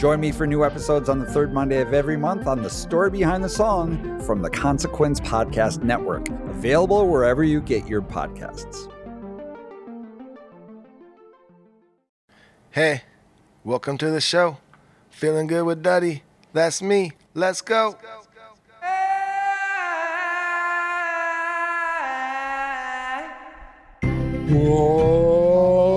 Join me for new episodes on the third Monday of every month on The Story Behind the Song from the Consequence Podcast Network, available wherever you get your podcasts. Hey, welcome to the show. Feeling good with Duddy. That's me. Let's go. Whoa,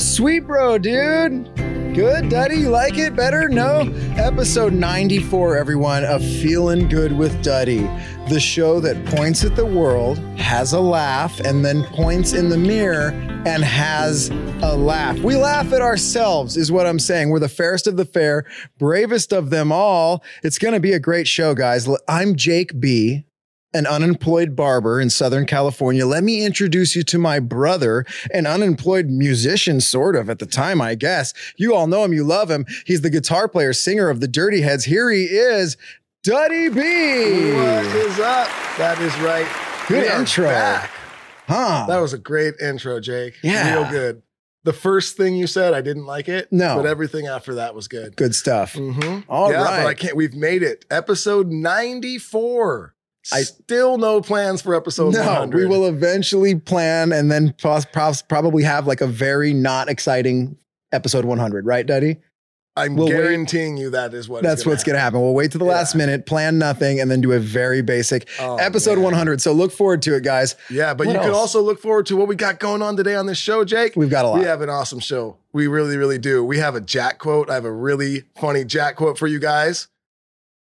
sweet bro, dude. Good, Duddy? You like it better? No? Episode 94, everyone, of Feeling Good with Duddy, the show that points at the world, has a laugh, and then points in the mirror and has a laugh. We laugh at ourselves, is what I'm saying. We're the fairest of the fair, bravest of them all. It's going to be a great show, guys. I'm Jake B an unemployed barber in Southern California. Let me introduce you to my brother, an unemployed musician, sort of at the time, I guess. You all know him, you love him. He's the guitar player, singer of the Dirty Heads. Here he is, Duddy B. What is up? That is right. Good intro. back. Huh. That was a great intro, Jake. Yeah. Real good. The first thing you said, I didn't like it. No. But everything after that was good. Good stuff. Mm-hmm. All yeah, right. but I can't. We've made it. Episode 94. I- still no plans for episode No, 100. we will eventually plan and then probably have like a very not exciting episode 100, right, Daddy? I'm we'll wait. guaranteeing you that is what That's what's going to happen. We'll wait to the last minute, plan nothing, and then do a very basic Oh, episode man. 100. So look forward to it, guys. Yeah, but What you can also look forward to what we got going on today on this show, Jake. We've got a lot. We have an awesome show. We really, really do. We have a Jack quote. I have a really funny Jack quote for you guys.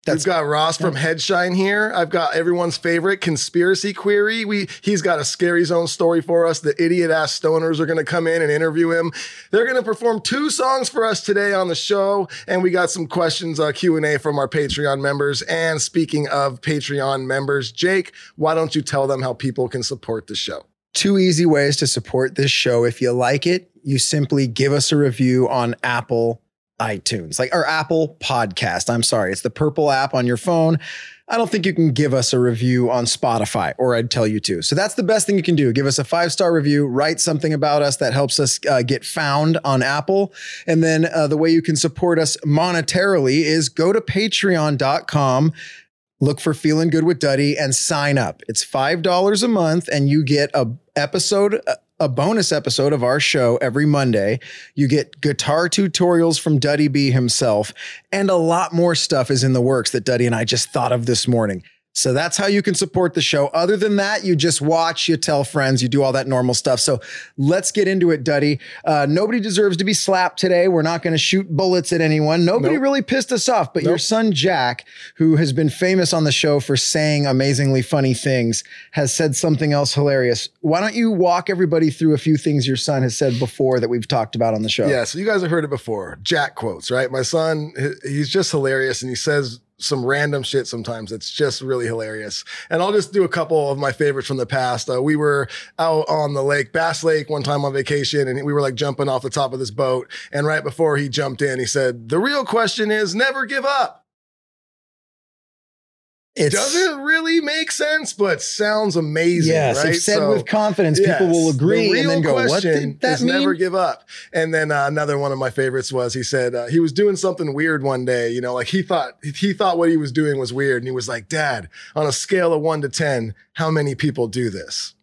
That's We've got Ross from Headshine here. I've got everyone's favorite conspiracy query. We he's got a scary zone story for us. The idiot ass stoners are going to come in and interview him. They're going to perform two songs for us today on the show, and we got some questions uh, Q and A from our Patreon members. And speaking of Patreon members, Jake, why don't you tell them how people can support the show? two easy ways to support this show. If you like it, you simply give us a review on Apple iTunes, like or Apple Podcast. I'm sorry, it's the purple app on your phone. I don't think you can give us a review on Spotify, or I'd tell you to. So that's the best thing you can do. Give us a five star review, write something about us that helps us uh, get found on Apple. And then uh, the way you can support us monetarily is go to patreon.com look for feeling good with duddy and sign up it's $5 a month and you get a episode a bonus episode of our show every monday. You get guitar tutorials from duddy b himself and a lot more stuff is in the works that duddy and i just thought of this morning so that's how you can support the show. Other than that, you just watch, you tell friends, you do all that normal stuff. So let's get into it, Duddy. Uh, nobody deserves to be slapped today. We're not going to shoot bullets at anyone. Nobody Nope. really pissed us off, but your son Jack, who has been famous on the show for saying amazingly funny things, has said something else hilarious. Why don't you walk everybody through a few things your son has said before that we've talked about on the show? Yeah, so you guys have heard it before. Jack quotes, right? My son, he's just hilarious and he says some random shit sometimes. It's just really hilarious. And I'll just do a couple of my favorites from the past. Uh, we were out on the lake, Bass Lake, one time on vacation, and we were like jumping off the top of this boat. And right before he jumped in, he said, The real question is never give up. It's, Doesn't really make sense, but sounds amazing. yes, right? if said So- with confidence, people will agree The and then real go, "What question did that is mean?" never give up. And then uh, another one of my favorites was he said uh, he was doing something weird one day. You know, like he thought he thought what he was doing was weird, and he was like, "Dad, on a scale of one to ten, how many people do this?"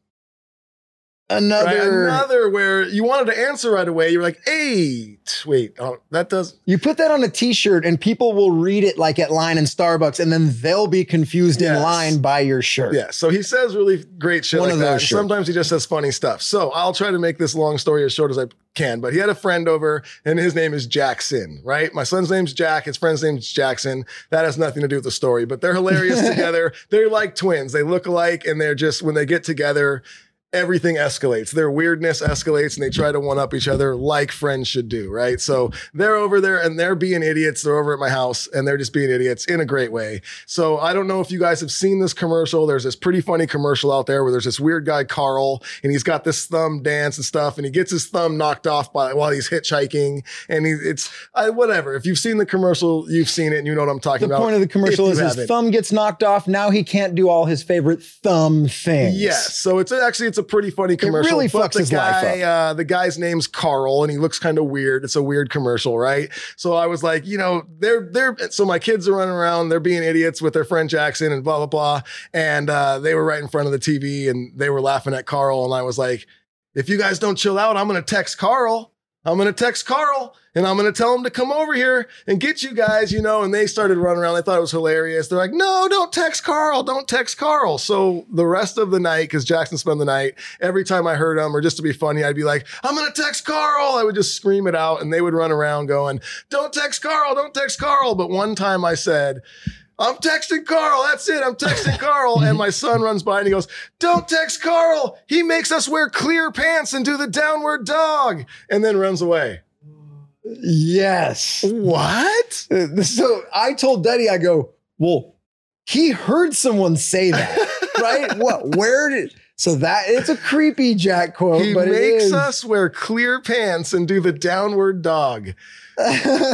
Another, Right? Another where you wanted to answer right away. You're like, eight. Wait, oh, that does. You put that on a t-shirt and people will read it like at line in Starbucks and then they'll be confused in line by your shirt. Yeah, so he says really great shit One like of that. those and shirts. Sometimes he just says funny stuff. So I'll try to make this long story as short as I can. But he had a friend over, and his name is Jackson. Right? My son's name's Jack. His friend's name's Jackson. That has nothing to do with the story, but they're hilarious together. They're like twins. They look alike, and they're just when they get together. Everything escalates. Their weirdness escalates and they try to one up each other like friends should do, right? So they're over there and they're being idiots. They're over at my house and they're just being idiots in a great way. So I don't know if you guys have seen this commercial. There's this pretty funny commercial out there where there's this weird guy, Carl, and he's got this thumb dance and stuff and he gets his thumb knocked off by while he's hitchhiking. And he, it's I, whatever. If you've seen the commercial, you've seen it and you know what I'm talking The about. The point of the commercial is his haven't. thumb gets knocked off. Now he can't do all his favorite thumb things. Yes, so it's actually it's a pretty funny commercial. It really fucks the his life guy, uh, the guy's name's Carl, and he looks kind of weird. It's a weird commercial, right? So I was like, you know, they're they're so my kids are running around, they're being idiots with their French accent and blah blah blah, and uh, they were right in front of the TV and they were laughing at Carl, and I was like, if you guys don't chill out, I'm gonna text Carl. I'm gonna text Carl and I'm gonna tell him to come over here and get you guys, you know. And they started running around. They thought it was hilarious. They're like, no, don't text Carl. Don't text Carl. So the rest of the night, because Jackson spent the night, every time I heard him, or just to be funny, I'd be like, I'm gonna text Carl. I would just scream it out, and they would run around going, Don't text Carl, don't text Carl. But one time I said, I'm texting Carl. That's it. I'm texting Carl. And my son runs by and he goes, Don't text Carl. He makes us wear clear pants and do the downward dog. And then runs away. Yes. What? Uh, So I told Daddy, I go, well, he heard someone say that, right? What? Where did? So that it's a creepy Jack quote, He but it makes is. us wear clear pants and do the downward dog.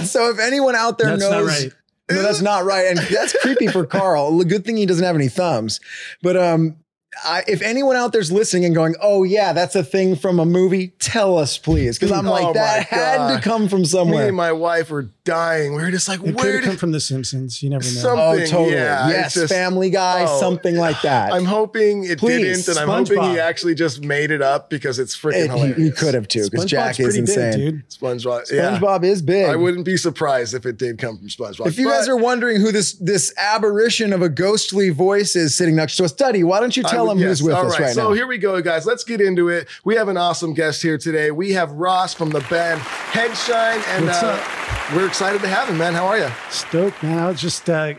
so if anyone out there That's knows, not right. No, that's not right, and that's creepy for Carl. Good thing he doesn't have any thumbs. But um, I, if anyone out there's listening and going, "Oh yeah, that's a thing from a movie," tell us please, because I'm Oh like my that had to come from somewhere. Me somewhere. and my wife were dying. We were just like, It could where have come from The Simpsons. You never know. Some- oh, something, totally. yeah, yes, just- Family Guy, oh, something like that. I'm hoping it Please, didn't, and I'm hoping he actually just made it up because it's freaking It- he, hilarious. he could have too, because Jack is pretty big, insane. dude. SpongeBob. Yeah. SpongeBob is big. I wouldn't be surprised if it did come from SpongeBob. If you guys are wondering who this this aberration of a ghostly voice is sitting next to us, Duddy, why don't you I tell him yes. who's with All us right so now? here we go, guys. Let's get into it. We have an awesome guest here today. We have Ross from the band Headshine, and What's uh, up? we're excited to have him, man. How are you? Stoked, man. I was just uh,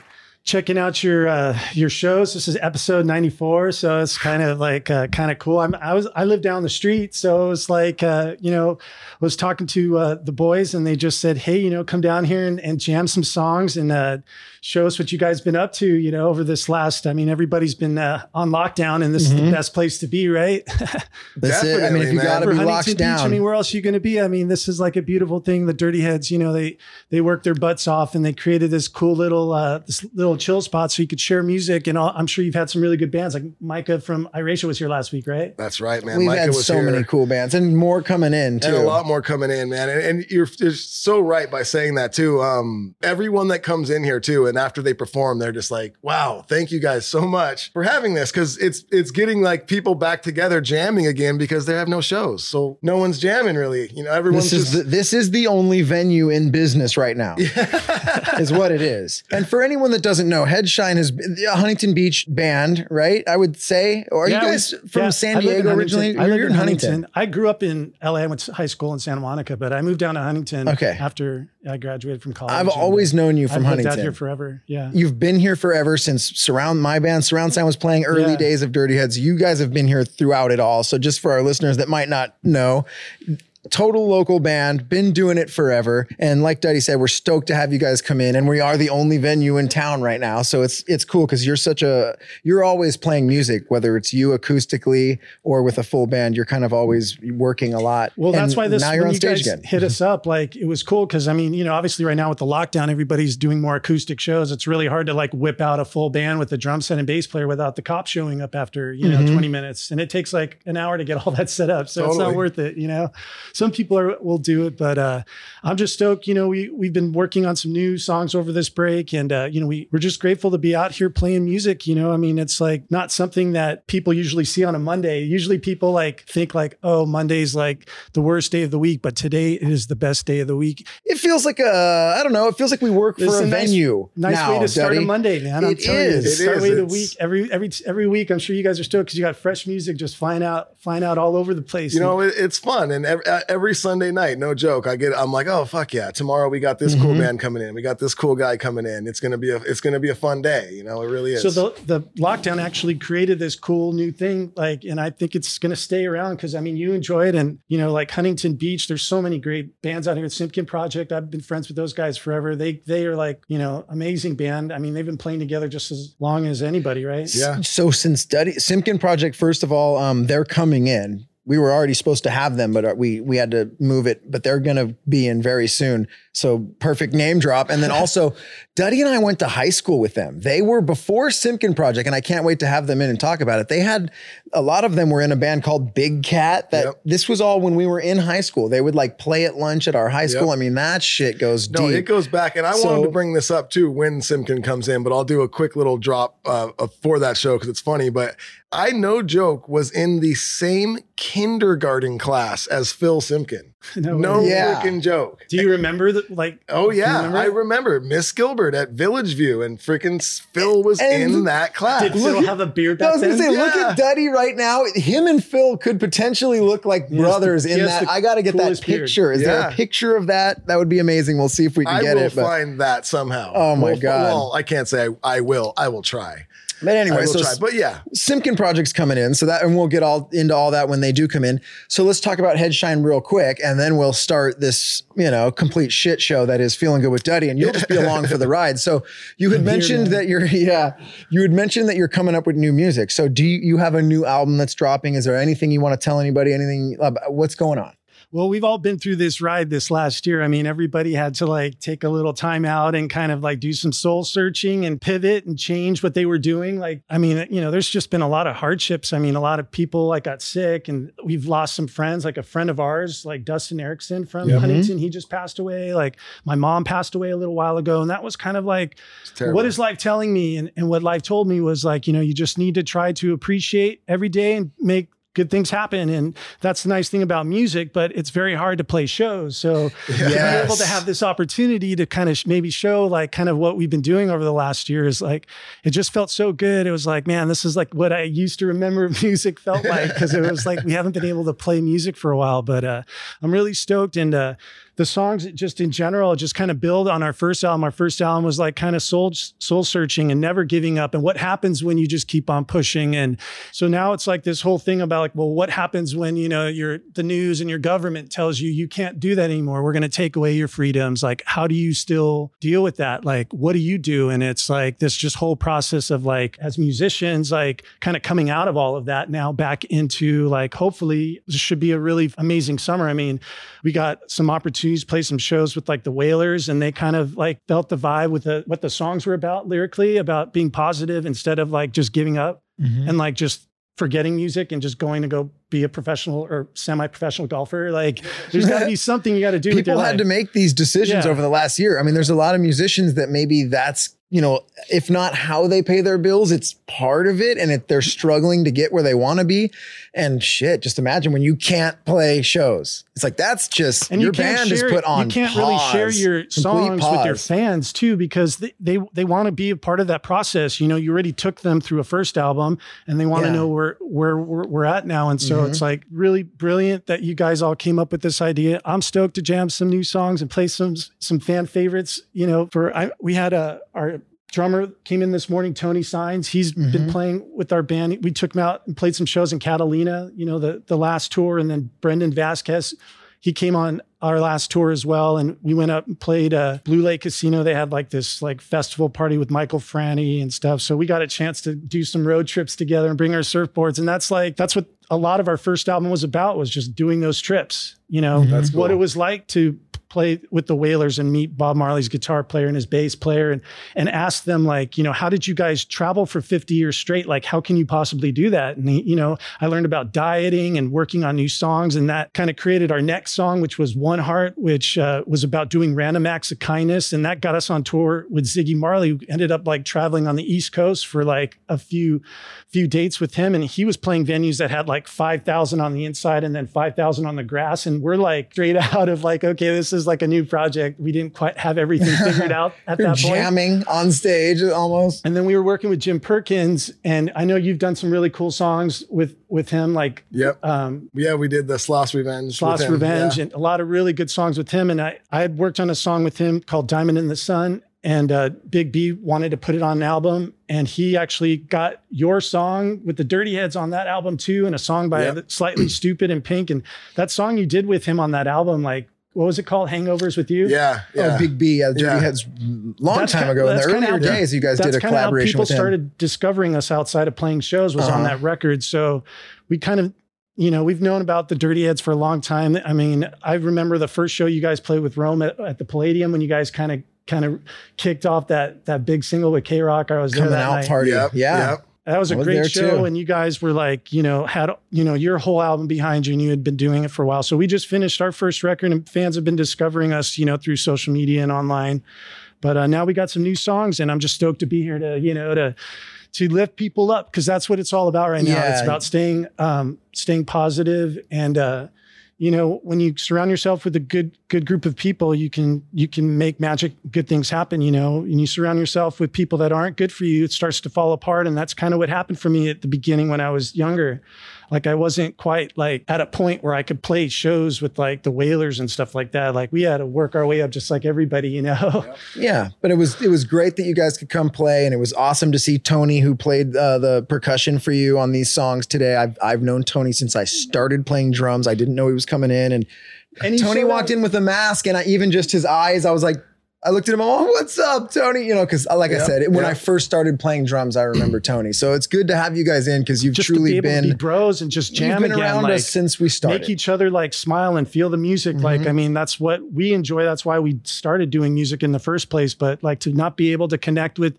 checking out your uh, your shows. This is episode 94, so it's kind of like uh, kind of cool. I'm, I was I live down the street, so it was like uh, you know, I was talking to uh, the boys, and they just said, "Hey, you know, come down here and, and jam some songs and uh, show us what you guys been up to." You know, over this last, I mean, everybody's been uh, on lockdown, and this is the best place to be, right? That's it. I mean, if you got to be locked Beach. down. I mean, where else are you going to be? I mean, this is like a beautiful thing. The Dirty Heads, you know, they they worked their butts off and they created this cool little uh, this little chill spot so you could share music. And all, I'm sure you've had some really good bands. Like Micah from Iration was here last week, right? That's right, man. We've Micah had was so here. many cool bands and more coming in too. And a lot more coming in, man. And, and you're, you're so right by saying that too. Um, everyone that comes in here too, and after they perform, they're just like, "Wow, thank you guys so much for having this," because it's it's getting like people back together jamming again because they have no shows, so no one's jamming really. You know, everyone's This is just the, this is the only venue in business right now. is what it is. And for anyone that doesn't know, Headshine is a Huntington Beach band, right? I would say. Or are Yeah, you guys from yeah, San in Diego Huntington. originally? I live You're in Huntington. I grew up in LA. I went to high school in Santa Monica, but I moved down to Huntington Okay. after I graduated from college. I've always known you from I've lived out Huntington. here forever. Yeah. You've been here forever since Surround my band Surround Sound was playing early Yeah. days of Dirty Heads. You guys have been here throughout it all. So just for our listeners that might not know, total local band, been doing it forever. And like Duddy said, we're stoked to have you guys come in. And we are the only venue in town right now. So it's it's cool because you're such a you're always playing music, whether it's you acoustically or with a full band. You're kind of always working a lot. Well, that's And why this now you're on you stage again. hit us up. Like it was cool because I mean, you know, obviously right now with the lockdown, everybody's doing more acoustic shows. It's really hard to like whip out a full band with a drum set and bass player without the cops showing up after you know Mhm. 20 minutes, and it takes like an hour to get all that set up. So it's not worth it. You know, some people are will do it, but uh, I'm just stoked. You know, we we've been working on some new songs over this break, and uh, you know, we we're just grateful to be out here playing music. You know, I mean, it's like not something that people usually see on a Monday. Usually, people like think like, oh, Monday's like the worst day of the week, but today is the best day of the week. It feels like a I don't know. It feels like we work for a, a nice- venue. Nice now, way to start Duddy. a Monday, man. I'm It telling is. you, It start is. way the It's- week every every every week. I'm sure you guys are stoked because you got fresh music just flying out flying out all over the place. you know, it, it's fun. And ev- every Sunday night, no joke. I get, I'm like, oh fuck yeah! Tomorrow we got this cool Mm-hmm. band coming in. We got this cool guy coming in. It's gonna be a, it's gonna be a fun day. You know, it really is. So the the lockdown actually created this cool new thing, like, and I think it's going to stay around because I mean, you enjoy it, and you know, like Huntington Beach. There's so many great bands out here. The Simpkin Project. I've been friends with those guys forever. They they are like you know amazing band. I mean, they've been playing together just as long as anybody, right? yeah. So since Duddy Simpkin Project, first of all, um, they're coming in. We were already supposed to have them, but uh, we we had to move it. But they're going to be in very soon. So perfect name drop. And then also, Duddy and I went to high school with them. They were before Simpkin Project, and I can't wait to have them in and talk about it. They had a lot of them were in a band called Big Cat. That Yep. this was all when we were in high school. They would like play at lunch at our high school. Yep. I mean, that shit goes No, deep. it goes back, and I wanted to bring this up too when Simpkin comes in, but I'll do a quick little drop uh, for that show because it's funny. But I, no joke, was in the same kindergarten class as Phil Simpkin. No, No. Yeah. freaking joke. Do you remember that? Like, Oh yeah, remember I remember Miss Gilbert at Village View, and freaking Phil was And in that class. Did Phil have a beard I was gonna then? say, look at Duddy right now. Him and Phil could potentially look like He brothers the- in that. I got to get that coolest beard. picture. Is there a picture of that? That would be amazing. We'll see if we can I get will it. But, find that somehow. Oh, my Well, God. Well, I can't say I, I will. I will try. But anyway, so try. But yeah, Simpkin Project's coming in, so that and we'll get all into all that when they do come in. So let's talk about Headshine real quick, and then we'll start this, you know, complete shit show that is feeling good with Duddy, and you'll just be along for the ride. So you had I'm mentioned man. that you're, yeah, you had mentioned that you're coming up with new music. So do you, you have a new album that's dropping? Is there anything you want to tell anybody? Anything? About, what's going on? Well, we've all been through this ride this last year. I mean, everybody had to like take a little time out and kind of like do some soul searching and pivot and change what they were doing. Like, I mean, you know, there's just been a lot of hardships. I mean, a lot of people like got sick and we've lost some friends, like a friend of ours, like Dustin Erickson from Yeah. Mm-hmm. Huntington. He just passed away. Like my mom passed away a little while ago. And that was kind of like, what is life telling me? And, and what life told me was like, you know, you just need to try to appreciate every day and make good things happen. And that's the nice thing about music, but it's very hard to play shows. So to be able to have this opportunity to kind of sh- maybe show like kind of what we've been doing over the last year is like, it just felt so good. It was like, man, this is like what I used to remember music felt like. Cause it was like, we haven't been able to play music for a while, but uh, I'm really stoked. And uh, the songs just in general just kind of build on our first album. Our first album was like kind of soul soul searching and never giving up. And what happens when you just keep on pushing? And so now it's like this whole thing about like, well, what happens when you know your the news and your government tells you you can't do that anymore? We're going to take away your freedoms. Like, how do you still deal with that? Like, what do you do? And it's like this just whole process of like as musicians, like kind of coming out of all of that now back into like hopefully this should be a really amazing summer. I mean, we got some opportunities play some shows with like the Wailers, and they kind of like felt the vibe with the, what the songs were about lyrically, about being positive instead of like just giving up mm-hmm. and like just forgetting music and just going to go be a professional or semi-professional golfer. Like, there's got to be something you got to do. People had life. to make these decisions Yeah. over the last year. I mean, there's a lot of musicians that maybe that's, you know, if not how they pay their bills, it's part of it. And if they're struggling to get where they want to be. And shit, just imagine when you can't play shows. It's like that's just and your you band is put on. You can't really share your songs with your fans too, because they they, they want to be a part of that process. You know, you already took them through a first album, and they want to Yeah. know where where we're, we're at now. And so Mhm. it's like really brilliant that you guys all came up with this idea. I'm stoked to jam some new songs and play some some fan favorites. You know, for I we had a our drummer came in this morning, Tony Signs. He's been Mhm. playing with our band. We took him out and played some shows in Catalina, you know, the the last tour, and then Brendan Vasquez, he came on our last tour as well, and we went up and played uh, Blue Lake Casino. They had like this like festival party with Michael Franti and stuff. So we got a chance to do some road trips together and bring our surfboards, and that's like that's what a lot of our first album was about was just doing those trips. You know, That's what cool. it was like to play with the Wailers and meet Bob Marley's guitar player and his bass player and and ask them like, you know, how did you guys travel for 50 years straight? Like, how can you possibly do that? And he, you know, I learned about dieting and working on new songs, and that kind of created our next song, which was One Heart, which uh, was about doing random acts of kindness, and that got us on tour with Ziggy Marley. who ended up like traveling on the East Coast for like a few few dates with him, and he was playing venues that had like 5,000 on the inside and then 5,000 on the grass, and we're like straight out of like, okay, this is like a new project. We didn't quite have everything figured out at that point. jamming on stage almost. And then we were working with Jim Perkins, and I know you've done some really cool songs with with him, like Yep. um, Yeah, we did the Sloss Revenge. Sloss. Revenge, Yeah. and a lot of really good songs with him. And I I had worked on a song with him called Diamond in the Sun, and uh, Big B wanted to put it on an album, and he actually got your song with the Dirty Heads on that album too, and a song by Yep. Slightly Stoopid and Pink, and that song you did with him on that album, like what was it called, Hangovers with You? Yeah, yeah. Oh, Big B, yeah, Dirty Yeah. Heads, long That's time ki- ago. In the that's kinda earlier how- days, you guys did that's a kind of how collaboration people with him. started discovering us outside of playing shows was on Uh-huh. that record. So we kind of, you know, we've known about the Dirty Heads for a long time. I mean, I remember the first show you guys played with Rome at, at the Palladium when you guys kind of kind of kicked off that that big single with KROQ. I was there Coming that out night. party. Yep, yeah. yep. That was a was great show, too. and you guys were like, you know, had you know your whole album behind you, and you had been doing it for a while. So we just finished our first record, and fans have been discovering us, you know, through social media and online. But uh, now we got some new songs, and I'm just stoked to be here to, you know, to to lift people up because that's what it's all about right now. Yeah. It's about staying um, staying positive and. Uh, you know when you surround yourself with a good good group of people you can you can make magic good things happen you know? And you surround yourself with people that aren't good for you it starts to fall apart and that's kind of what happened for me at the beginning when i was younger like i wasn't quite like at a point where i could play shows with like the wailers and stuff like that like we had to work our way up just like everybody you know Yeah, but it was it was great that you guys could come play, and it was awesome to see Tony, who played uh, the percussion for you on these songs today. I've I've known Tony since I started playing drums. I didn't know he was coming in, and and Tony walked up- in with a mask, and I even just his eyes. I was like, I looked at him. Oh, what's up, Tony? You know, because like I said, when yeah. I first started playing drums, I remember Tony. So it's good to have you guys in because you've just to be truly able to be been bros and just you've jam been again around like, us since we started. make each other like smile and feel the music like Mhm. i mean that's what we enjoy that's why we started doing music in the first place but like to not be able to connect with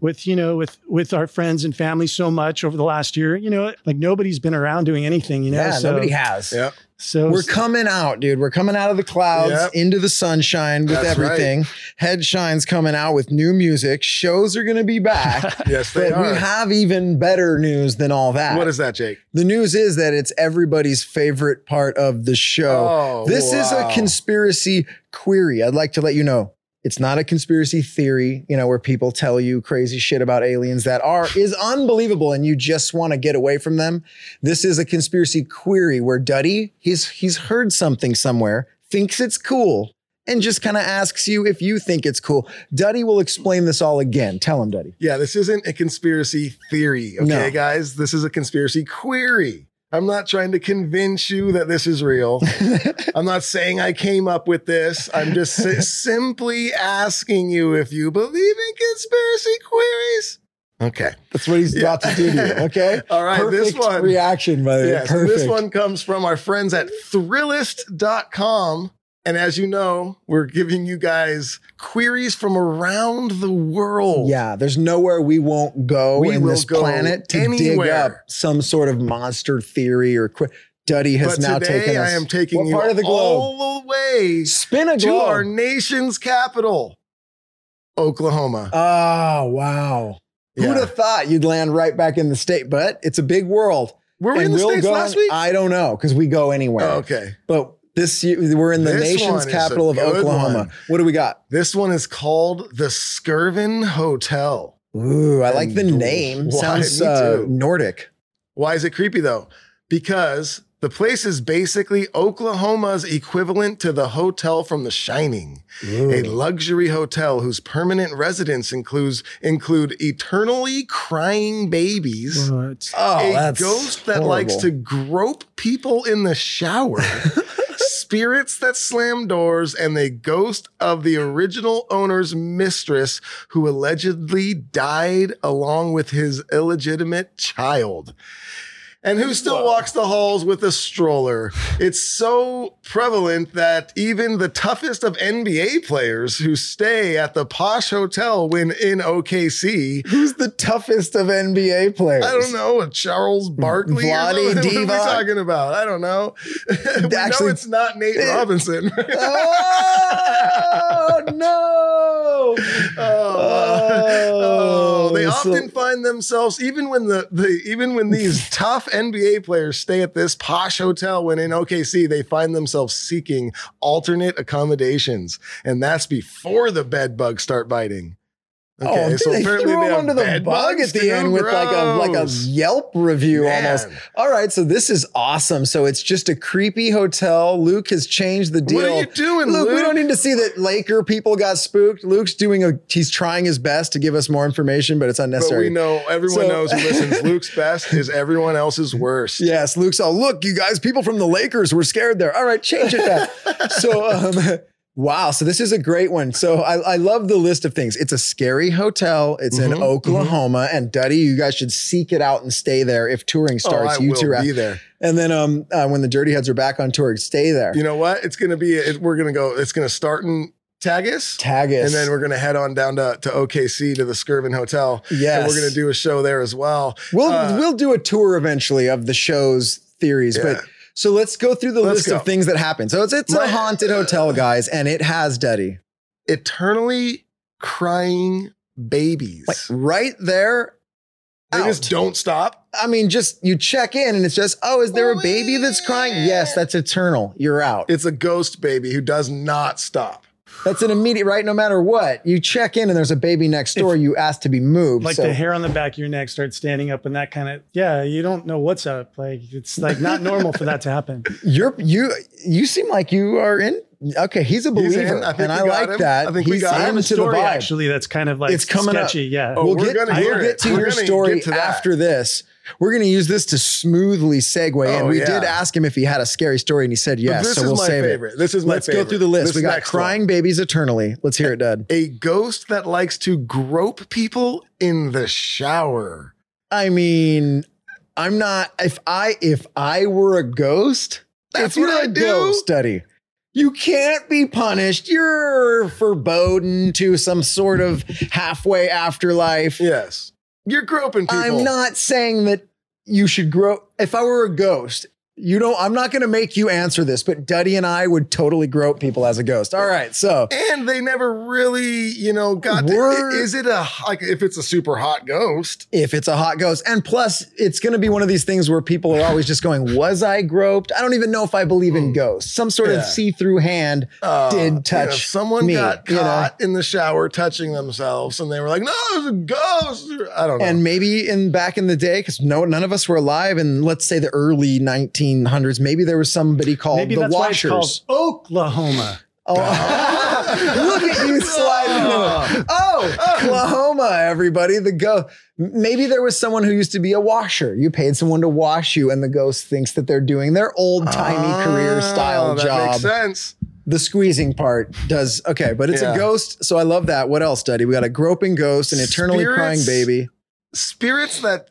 with you know with with our friends and family so much over the last year you know like nobody's been around doing anything you know yeah, so nobody has. Yep. So We're coming out, dude. We're coming out of the clouds Yep. into the sunshine with That's right. everything. Headshine's coming out with new music. Shows are going to be back. Yes, they but we have even better news than all that. What is that, Jake? the news is that it's everybody's favorite part of the show. Oh, this is a conspiracy query. I'd like to let you know. It's not a conspiracy theory, you know, where people tell you crazy shit about aliens that are is unbelievable and you just want to get away from them. This is a conspiracy query where Duddy, he's he's heard something somewhere, thinks it's cool, and just kind of asks you if you think it's cool. Duddy will explain this all again. Tell him, Duddy. Yeah, this isn't a conspiracy theory, okay, No. guys? This is a conspiracy query. I'm not trying to convince you that this is real. I'm not saying I came up with this. I'm just si- simply asking you if you believe in conspiracy queries. Okay. That's what he's about to do to you. Okay. All right, this Perfect one. reaction, by the way. Yes, Perfect. this one comes from our friends at Thrillist.com. And as you know, we're giving you guys queries from around the world. Yeah, there's nowhere we won't go We in this go planet to dig up some sort of monster theory or qu- Duddy has But now today taken us. I am taking what you part of the globe? all the way Spin a to globe. our nation's capital, Oklahoma. oh wow! Yeah. Who'd have thought you'd land right back in the state? But it's a big world. Were we And in the we'll States last week? I don't know because we go anywhere. Oh, okay. But this year we're in the This nation's one is a capital of Oklahoma. one. What do we got? This one is called the Skirvin Hotel. Ooh, I like the name. why- Sounds uh. Nordic. Why is it creepy though? Because the place is basically Oklahoma's equivalent to the hotel from The Shining, a luxury hotel whose permanent residents includes include eternally crying babies, What? Oh, a that's ghost that likes to grope people in the shower, spirits that slam doors, and the ghost of the original owner's mistress who allegedly died along with his illegitimate child. And who still walks the halls with a stroller? It's so prevalent that even the toughest of NBA players who stay at the posh hotel when in OKC Who's the toughest of NBA players? I don't know, Charles Barkley. Vlade something? What are we talking about? I don't know. we Actually- know it's not Nate eh, Robinson. Oh no! oh, oh, oh they Oh, so- often find themselves even when the, the even when these tough NBA players stay at this posh hotel when in OKC they find themselves seeking alternate accommodations and that's before the bed bugs start biting. Oh, they threw him under the bug at the end with like a like a Yelp review Man. almost. All right, so this is awesome. So it's just a creepy hotel. Luke has changed the deal. What are you doing, Luke, Luke? we don't need to see that Laker people got spooked. Luke's doing a he's trying his best to give us more information, but it's But unnecessary. we know everyone So- knows who listens. Luke's best is everyone else's worst. Yes, Luke's all, look, you guys, people from the Lakers were scared there. All right, change it back. so, um, wow. So this is a great one. So I, I love the list of things. It's a scary hotel. It's in Mhm, Oklahoma. And Duddy, you guys should seek it out and stay there. If touring Oh, starts, I you two are be there. And then um, uh, when the Dirty Heads are back on tour, stay there. You know what? It's gonna be. It, we're gonna go. It's gonna start in Tagus. Tag us. And then we're going to head on down to, to OKC to the Skirvin Hotel. yes. And we're going to do a show there as well. We'll Uh, we'll do a tour eventually of the show's theories, Yeah. but so let's go through the Let's list go. of things that happen. So it's it's a haunted hotel, guys, and it has Daddy. Eternally crying babies. Like right there. they out. just don't stop. I mean, just you check in and it's just, oh, is there a baby that's crying? Yes, that's eternal. You're out. It's a ghost baby who does not stop. That's an immediate, right? No matter what, you check in and there's a baby next door. You ask to be moved. like so the hair on the back of your neck starts standing up and that kind of yeah you don't know what's up like it's like not normal for that to happen you're you you seem like you are in. Okay, he's a He's in. believer, I think and we I got like him. that. I think we he's got him. i into the story vibe. actually that's kind of like It's coming up. sketchy yeah Oh, we'll we're get, gonna we'll hear get to We're your story get to after this. We're going to use this to smoothly segue. and Oh, we yeah. did ask him if he had a scary story, and he said yes. so we'll save favorite. it. This is my Let's go through the list. This we got next one. crying babies eternally. Let's hear it, Dad. A ghost that likes to grope people in the shower. I mean, I'm not. If I if I were a ghost, That's what I a do. ghost, Duddy, you can't be punished. You're foreboding to some sort of halfway afterlife. Yes. You're groping people. I'm not saying that you should grow. If I were a ghost, you don't. I'm not going to make you answer this, but Duddy and I would totally grope people as a ghost. All right, so And they never really, you know, got. To, is it a like if it's a super hot ghost? if it's a hot ghost, and plus, it's going to be one of these things where people are always just going, "Was I groped?" I don't even know if I believe in ghosts. Some sort Hmm. Yeah. of see-through hand Uh, did touch. someone me, got you know? caught in the shower touching themselves, and they were like, "No, it's a ghost." I don't know. And maybe in back in the day, because no, none of us were alive, and let's say the early 1900s, maybe there was somebody called maybe the that's Washers. why it's called oklahoma Oh, look at you sliding. into- Oh, Oklahoma, everybody. The go. Maybe there was someone who used to be a washer. You paid someone to wash you, and the ghost thinks that they're doing their old timey career style Ah, that job. Makes sense. The squeezing part does okay, but it's Yeah. a ghost, so I love that. What else, Duddy? We got a groping ghost, an eternally crying baby. Spirits that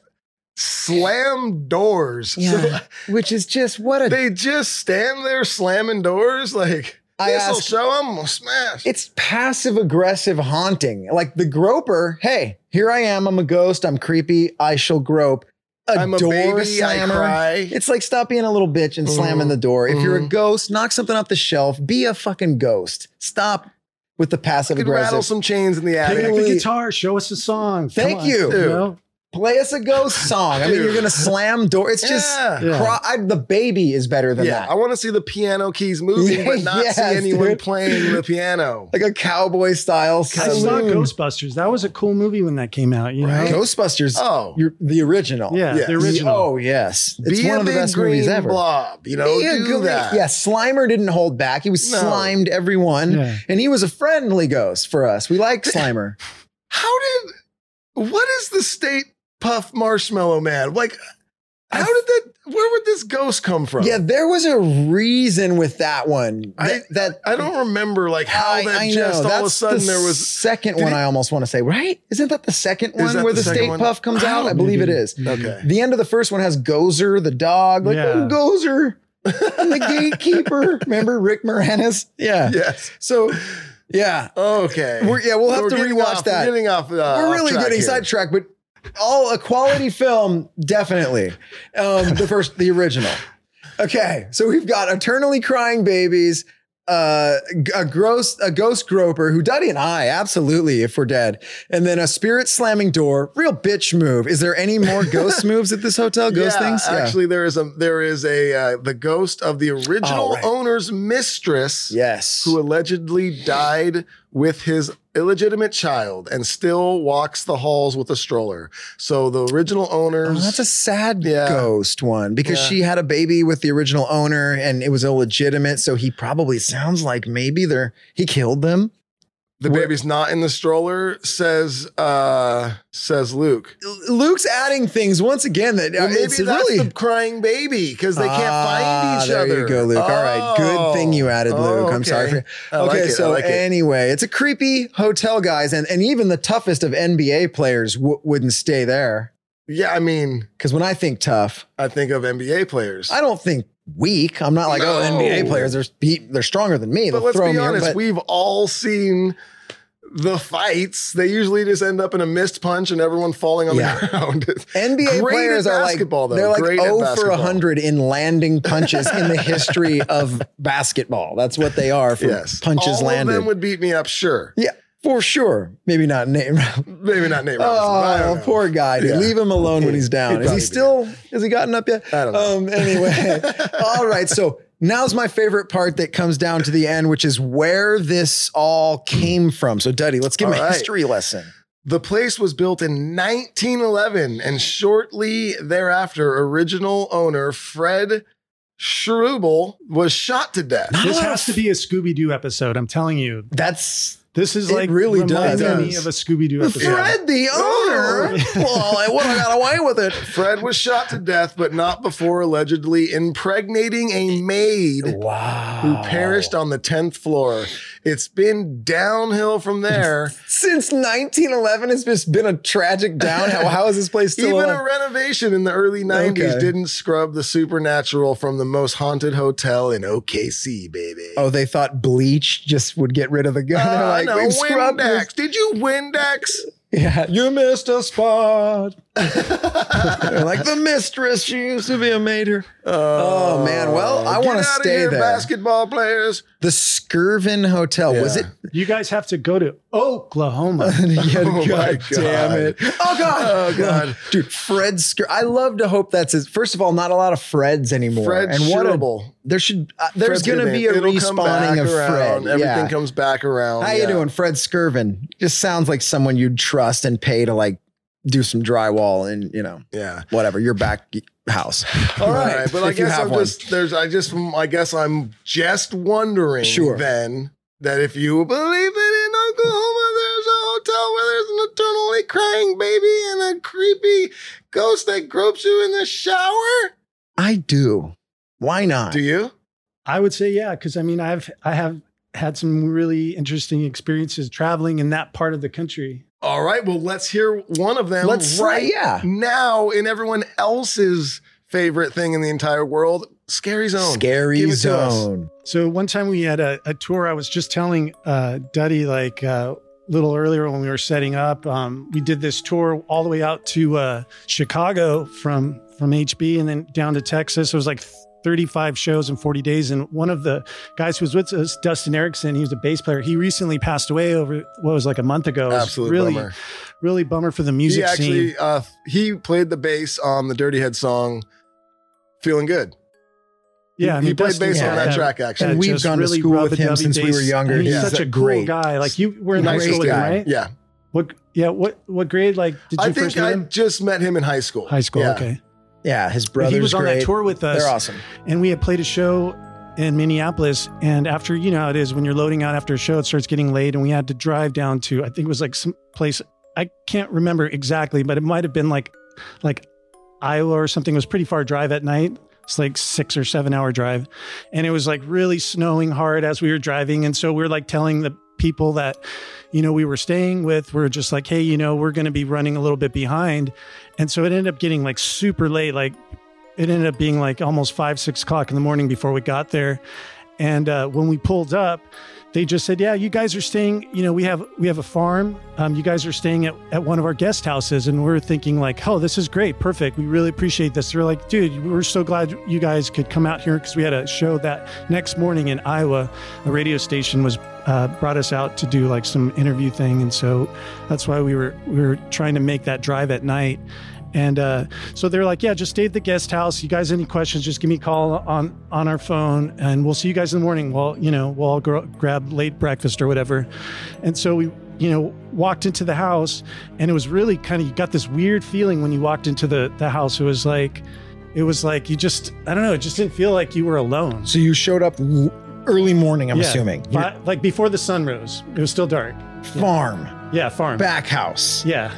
slam doors. Yeah, which is just what a. they just stand there slamming doors like. I This'll show them. Smash. it's passive aggressive haunting. Like the groper, hey, here I am. I'm a ghost. I'm creepy. I shall grope. A I'm a baby. slammer. I cry. It's like stop being a little bitch and slamming Mhm. the door. If you're a Mhm. ghost, knock something off the shelf. Be a fucking ghost. Stop with the passive aggressive. rattle some chains in the attic. pick attic. up Really- the guitar show us a song Thank on, you. know? Play us a ghost song. I mean, you're gonna slam door. It's just Yeah. Yeah. cry- I- the baby is better than Yeah, that. I want to see the piano keys moving, but not Yes, see anyone dude. playing the piano. like a cowboy style I saw. Ghostbusters. That was a cool movie when that came out. You know, Ghostbusters. Oh, You're the original. yeah, Yes. the original. Oh yes, it's be one a of the best green movies ever. blob. You know, Be a do good- that. Yeah, Slimer didn't hold back. He was No. slimed everyone, Yeah. and he was a friendly ghost for us. We like Slimer. How did? What is the state puff marshmallow man? Like, how did that? Where would this ghost come from? yeah, there was a reason with that one. I- That, that I don't remember like how I- that I just all of a That's sudden the there was. second one. it- I almost want to say right. Isn't that the second one where the the, state one? puff comes out? I Oh, believe it maybe. is. Okay. The end of the first one has Gozer the dog, like Yeah. oh, Gozer, and the gatekeeper. Remember Rick Moranis? Yeah. Yes. So, yeah, Okay. We're- yeah, we'll have We're to rewatch off- that. We're getting off. Uh, we're off really track getting sidetracked, but all a quality film, definitely. Um, the first, the original. Okay, so we've got eternally crying babies, uh, a gross, a ghost groper who Duddy and I absolutely, if we're dead, and then a spirit slamming door, real bitch move. Is there any more ghost moves at this hotel? Ghost yeah, things? Actually, there is a there is a uh, the ghost of the original Oh, right. owner's mistress, Yes. who allegedly died with his illegitimate child and still walks the halls with a stroller. So the original Oh, owners. that's a sad Yeah. ghost one because Yeah. she had a baby with the original owner and it was illegitimate. So he probably sounds like maybe they're he killed them. The baby's not in the stroller, says uh says Luke. Luke's adding things once again that Well, uh, maybe it's that's really the crying baby because they can't Ah, find each other. there other. you go, Luke. All right, good thing you added Oh, Luke. I'm sorry okay. for. I like okay, it, I so like it. anyway, it's a creepy hotel, guys, and and even the toughest of NBA players w- wouldn't stay there. Yeah, I mean, Because when I think tough, I think of NBA players. I don't think weak. I'm not like oh NBA players. They're beat, they're stronger than me. but They'll let's throw be me. honest, but we've all seen the fights. They usually just end up in a missed punch and everyone falling on Yeah. the ground. NBA Great players are like though. they're like Great 0 for basketball. 100 in landing punches in the history of basketball. That's what they are for yes, punches all landed. of them would beat me up, sure. yeah, for sure. Maybe not name. Maybe not Nate Robinson. Oh, poor guy. Yeah. Leave him alone when he's down. He'd Is he still, has he gotten up yet? I don't know. Um, anyway. all right. So now's my favorite part that comes down to the end, which is where this all came from. So, Duddy, let's give him a right. history lesson. The place was built in 1911, and shortly thereafter, original owner Fred Schrubel was shot to death. This has to be a Scooby Doo episode. I'm telling you. That's This is It like really reminding does. me of a Scooby Doo episode. Fred, the owner. Oh. well, I would have got away with it. Fred was shot to death, but not before allegedly impregnating a maid Wow. who perished on the 10th floor. It's been downhill from there. Since 1911, it's just been a tragic downhill. How, is this place still Even alive? a renovation in the early 90s Okay. didn't scrub the supernatural from the most haunted hotel in OKC, baby. Oh, they thought bleach just would get rid of the. They're Uh, like, no, "We've scrubbed this." Windex. Did you Windex? Yeah, you missed a spot. They're like the mistress. She used to be a mater. Oh, man. Well, I want to stay here, there. basketball players. the Skirvin Hotel. Was it? You guys have to go to Oklahoma. yeah, Oh, God my damn God. it. Oh God. Oh, God. Dude, Fred Skir. I love to hope that's his. First of all, not a lot of Freds anymore. Fred and what a, Schrubel. there should uh, there's Fred's going to be a. It'll respawning of around. Fred. Everything yeah. comes back around. How yeah. you doing, Fred Skirvin? Just sounds like someone you'd trust and pay to like do some drywall and you know Yeah. whatever your back house. All right, but I guess I'm one. just there's I just I guess I'm just wondering Sure. then that if you believe it in Oklahoma there's a hotel where there's an eternally crying baby and a creepy ghost that gropes you in the shower. I do. Why not? Do you? I would say yeah, because I mean I've I have had some really interesting experiences traveling in that part of the country. All right, well let's hear one of them Let's right yeah. now in everyone else's favorite thing in the entire world, Scary Zone. Scary Give it to us. zone. So one time we had a, a tour. I was just telling uh, Duddy like uh, a little earlier when we were setting up. Um, we did this tour all the way out to uh, Chicago from from HB and then down to Texas. It was like 35 shows in 40 days. And one of the guys who was with us, Dustin Erickson, he was a bass player. He recently passed away over what was like a month ago. It was Absolute really, bummer. really bummer for the He music actually scene. uh he played the bass on the Dirty Head song Feeling Good. Yeah, I he played Dustin bass on that that- track actually. And we've just gone to really school with him since we were younger. And He's Yeah. such a cool Great. guy. Like you were in high Nice school with him, guy. right? Yeah. What? Yeah. What? What grade? Like, did you I first think meet I him? just met him in high school. High school. Yeah. Okay. Yeah, his But brother's he was on great. that tour with us. They're awesome. and we had played a show in Minneapolis. And after, you know how it is when you're loading out after a show, it starts getting late. And we had to drive down to, I think it was like some place, I can't remember exactly, but it might have been like, like Iowa or something. It was pretty far drive at night. It's like six or seven hour drive. And it was like really snowing hard as we were driving. And so we are like telling the people that, you know, we were staying with, we're just like, hey, you know, we're going to be running a little bit behind. And so it ended up getting like super late. Like it ended up being like almost five, six o'clock in the morning before we got there. And uh, when we pulled up, they just said, "Yeah, you guys are staying. You know, we have we have a farm. Um, you guys are staying at, at one of our guest houses." And we're thinking like, "Oh, this is great, perfect. We really appreciate this." They're like, "Dude, we're so glad you guys could come out here because we had a show that next morning in Iowa. A radio station was uh, brought us out to do like some interview thing, and so that's why we were we were trying to make that drive at night." And uh, so they're like, yeah, just stay at the guest house. You guys, any questions, just give me a call on on our phone, and we'll see you guys in the morning. Well, you know, we'll all gr- grab late breakfast or whatever. And so we, you know, walked into the house, and it was really kind of you got this weird feeling when you walked into the the house. It was like, it was like you just, I don't know, it just didn't feel like you were alone. So you showed up early morning, I'm Yeah. assuming. Fi- like before the sun rose, it was still dark. Farm, Yeah, farm. back house, Yeah,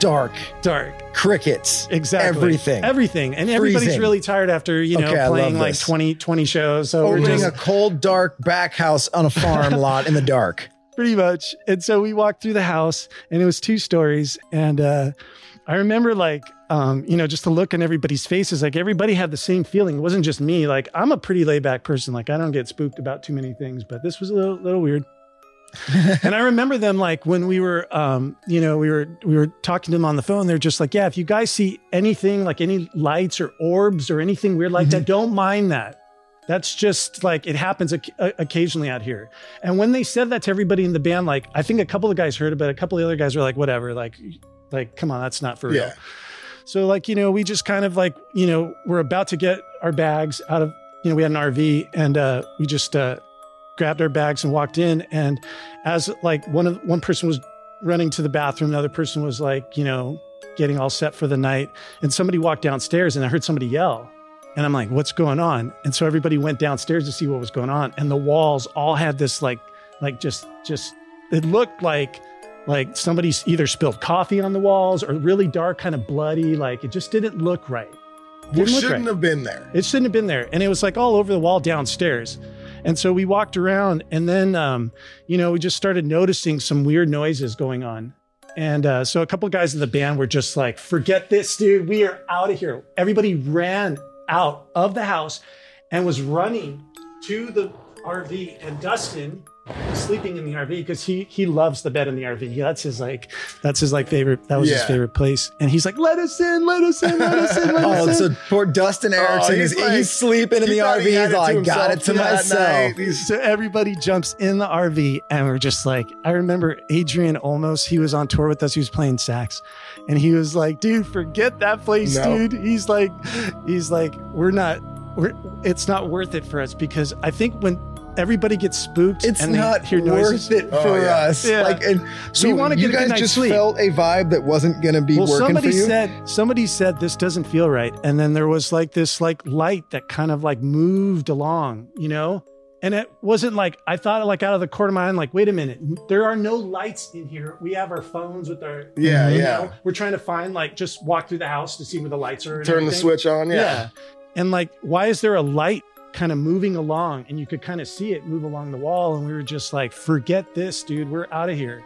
dark, dark. crickets, Exactly. everything. Everything. And everybody's Freezing. really tired after, you know, Okay, playing like this. 20, 20 shows. So we're just a cold, dark back house on a farm lot in the dark. pretty much. And so we walked through the house and it was two stories. And uh, I remember like, um, you know, just to look in everybody's faces, like everybody had the same feeling. It wasn't just me. Like I'm a pretty laid back person. Like I don't get spooked about too many things, but this was a little, little weird. and I remember them like when we were, um, you know, we were we were talking to them on the phone. They're just like, yeah, if you guys see anything like any lights or orbs or anything weird like that, don't mind that. That's just like it happens oc- uh, occasionally out here. And when they said that to everybody in the band, like I think a couple of guys heard about it. A couple of the other guys were like, whatever, like, like come on, that's not for real. So like, you know, we just kind of like, you know, we're about to get our bags out of, you know, we had an RV and uh, we just uh, grabbed our bags and walked in. And as like one of one person was running to the bathroom, the other person was like, you know, getting all set for the night. And somebody walked downstairs and I heard somebody yell. And I'm like, what's going on? And so everybody went downstairs to see what was going on. And the walls all had this like, like just, just, it looked like, like somebody's either spilled coffee on the walls or really dark, kind of bloody. Like it just didn't look right. It Didn't shouldn't right. have been there. It shouldn't have been there. And it was like all over the wall downstairs. And so we walked around and then, um, you know, we just started noticing some weird noises going on. And uh, so a couple guys in the band were just like, forget this, dude. We are out of here. Everybody ran out of the house and was running to the RV. And Dustin sleeping in the RV because he he loves the bed in the RV. That's his like that's his like favorite. That was his favorite place. And he's like, let us in, let us in, let us in, let Oh, us in. so poor Dustin oh, Erickson he's is like- he's sleeping in He the RV. He's like, got it to myself. So everybody jumps in the RV and we're just like, I remember Adrian Olmos, he was on tour with us, he was playing sax. And he was like, dude, forget that place, No. dude. He's like, he's like, we're not, we're, it's not worth it for us because I think when everybody gets spooked It's and they not hear noises, worth it Oh, for yeah. us. Yeah. Like, and so We wanna get you guys night's just sleep. felt a vibe that wasn't going to be well, working somebody for you. said somebody said this doesn't feel right, and then there was like this like light that kind of like moved along, you know. And it wasn't like I thought like out of the corner of my eye, like, wait a minute, there are no lights in here. We have our phones with our Yeah, you yeah. We're trying to find like just walk through the house to see where the lights are. and Turn the switch on. Yeah. And like, why is there a light kind of moving along and you could kind of see it move along the wall? And we were just like, forget this, dude. We're out of here.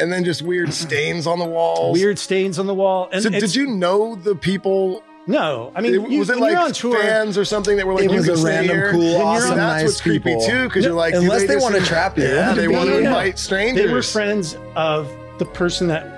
And then just weird stains on the walls. Weird stains on the wall. And So did you know the people? No, I mean, It- you, was it like on tour, fans or something that were like, it you was can a stay random, here? cool, When awesome, that's nice what's creepy people. too, because you're like, Unless they, just- want to trap you. Yeah, they want to invite strangers. they were friends of the person that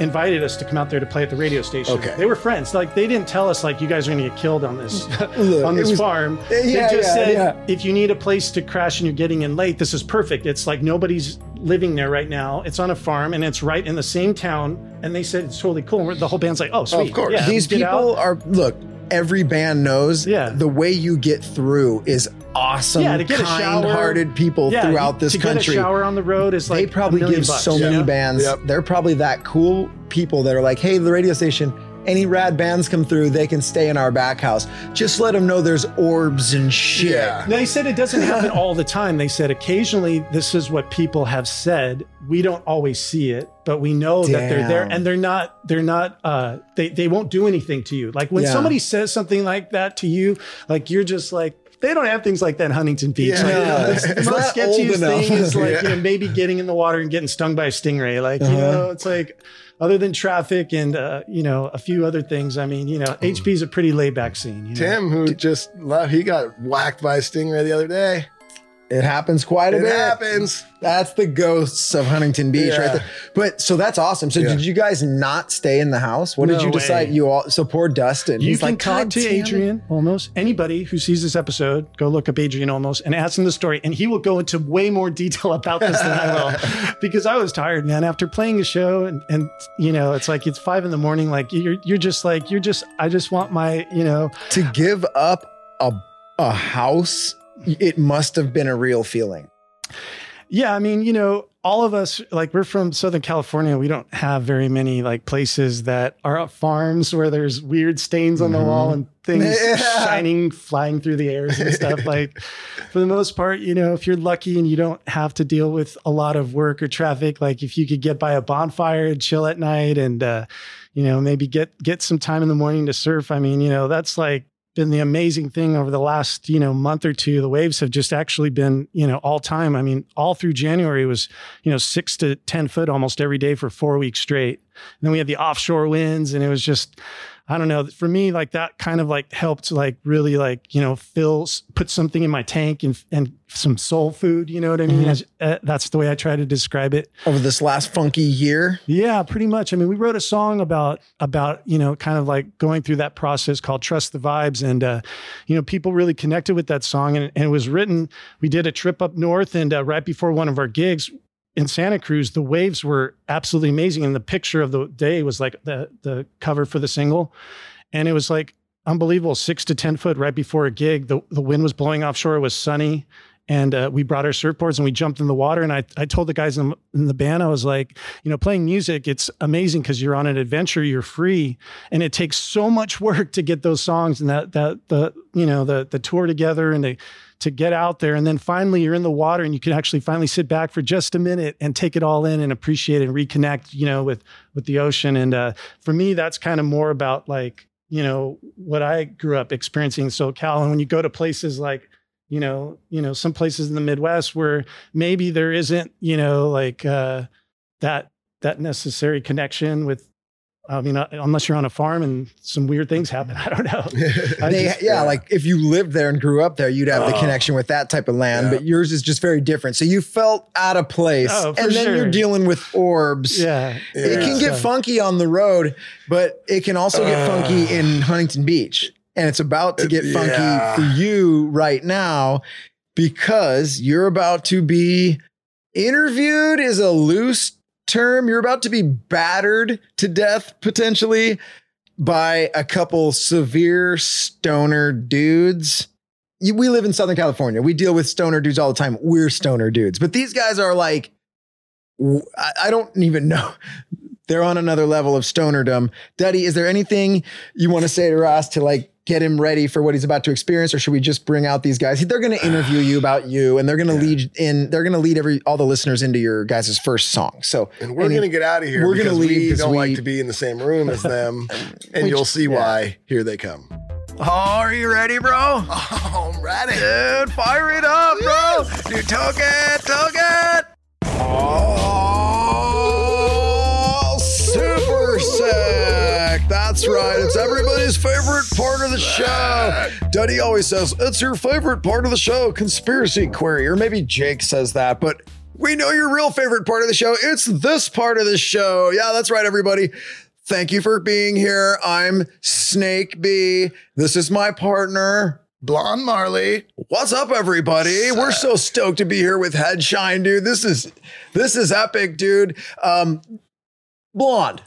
invited us to come out there to play at the radio station. Okay. They were friends. Like they didn't tell us like you guys are going to get killed on this Look, on this was- farm. Yeah, they yeah, just said yeah. if you need a place to crash and you're getting in late, this is perfect. It's like nobody's living there right now. It's on a farm and it's right in the same town. And they said it's totally cool. And the whole band's like, oh, sweet. Of course. Yeah, These people out. are look. Every band knows Yeah. the way you get through is awesome, Yeah, to get a shower. kind-hearted people Yeah, throughout this to country. get a shower on the road is like they probably a give bucks, so many know? bands. Yep. They're probably that cool people that are like, hey, the radio station. Any rad bands come through, they can stay in our back house. Just let them know there's orbs and shit. Yeah. They said it doesn't happen all the time. They said occasionally this is what people have said. We don't always see it, but we know that they're there Damn. and they're not they're not uh they they won't do anything to you. Like when Yeah. somebody says something like that to you, like you're just like they don't have things like that in Huntington Beach. Yeah. Like, the, it's the not most sketchiest thing is like, Yeah. you know, maybe getting in the water and getting stung by a stingray. Like, you Uh-huh. know, it's like other than traffic and uh, you know, a few other things. I mean, you know, HB is a pretty laid back scene. You know? Tim, who just left, he got whacked by a stingray the other day. It happens quite a It bit. It happens. That's the ghosts of Huntington Beach Yeah. right there. But so that's awesome. So Yeah. did you guys not stay in the house? What did No you decide? You all so poor Dustin. You He's can like talk to damn it." Adrian Olmos anybody who sees this episode. Go look up Adrian Olmos and ask him the story, and he will go into way more detail about this than I will, because I was tired, man. After playing a show, and and you know, it's like it's five in the morning. Like you're you're just like you're just I just want my you know To give up a a house, it must have been a real feeling. Yeah, I mean, you know, all of us like we're from Southern California. We don't have very many like places that are farms where there's weird stains on the wall and things Yeah. shining, flying through the airs and stuff. like for the most part, you know, if you're lucky and you don't have to deal with a lot of work or traffic, like if you could get by a bonfire and chill at night and uh, you know, maybe get get some time in the morning to surf. I mean, you know, that's like been the amazing thing over the last you know month or two. The waves have just actually been you know all time. I mean all through january was you know six to ten foot almost every day for four weeks straight. And then we had the offshore winds and it was just i don't know for me like that kind of like helped like really like you know fill put something in my tank and and some soul food you know what i mean As- uh, that's the way i try to describe it Over this last funky year, yeah, pretty much. I mean, we wrote a song about about you know kind of like going through that process called "Trust the Vibes," and uh, you know people really connected with that song, and, and it was written. We did a trip up north, and uh, right before one of our gigs in Santa Cruz, the waves were absolutely amazing, and the picture of the day was like the the cover for the single, and it was like unbelievable, six to ten foot right before a gig. The the wind was blowing offshore. It was sunny and uh, we brought our surfboards and we jumped in the water. And I, I told the guys in, in the band, I was like, you know, playing music, it's amazing because you're on an adventure, you're free, and it takes so much work to get those songs and that that the you know the the tour together and to to get out there. And then finally, you're in the water and you can actually finally sit back for just a minute and take it all in and appreciate and reconnect, you know, with with the ocean. And uh, for me, that's kind of more about like you know what I grew up experiencing in SoCal. And when you go to places like you know, you know, some places in the Midwest where maybe there isn't, you know, like uh, that that necessary connection with. I mean, uh, unless you're on a farm and some weird things happen, I don't know. I they, just- yeah, like if you lived there and grew up there, you'd have the Oh. connection with that type of land. Yeah. But yours is just very different. So you felt out of place, Oh, for and then sure. you're dealing with orbs. yeah, It can get So- funky on the road, but it can also get Uh. funky in Huntington Beach. And it's about to get funky Yeah. for you right now because you're about to be interviewed is a loose term. You're about to be battered to death potentially by a couple severe stoner dudes. We live in Southern California. We deal with stoner dudes all the time. We're stoner dudes, but these guys are like, I don't even know. They're on another level of stonerdom. Duddy, is there anything you want to say to Ross to like get him ready for what he's about to experience, or should we just bring out these guys? They're going to interview you about you, and they're going to lead in. They're going to lead every all the listeners into your guys' first song. So And we're going to get out of here we're gonna because we don't we- like to be in the same room as them. and Which- you'll see yeah. why. Here they come. Oh, are you ready, bro? Oh, I'm ready. Dude, fire it up, bro. Dude, took it, took it. Oh, sick. That's right. It's everybody's favorite part of the show. Duddy always says, it's your favorite part of the show, conspiracy query. Or maybe Jake says that, but we know your real favorite part of the show. It's this part of the show. Yeah, that's right, everybody. Thank you for being here. I'm Snake B. This is my partner. Blonde Marley. What's up, everybody? We're so stoked to be here with Headshine, dude. This is this is epic, dude. Um, Blonde,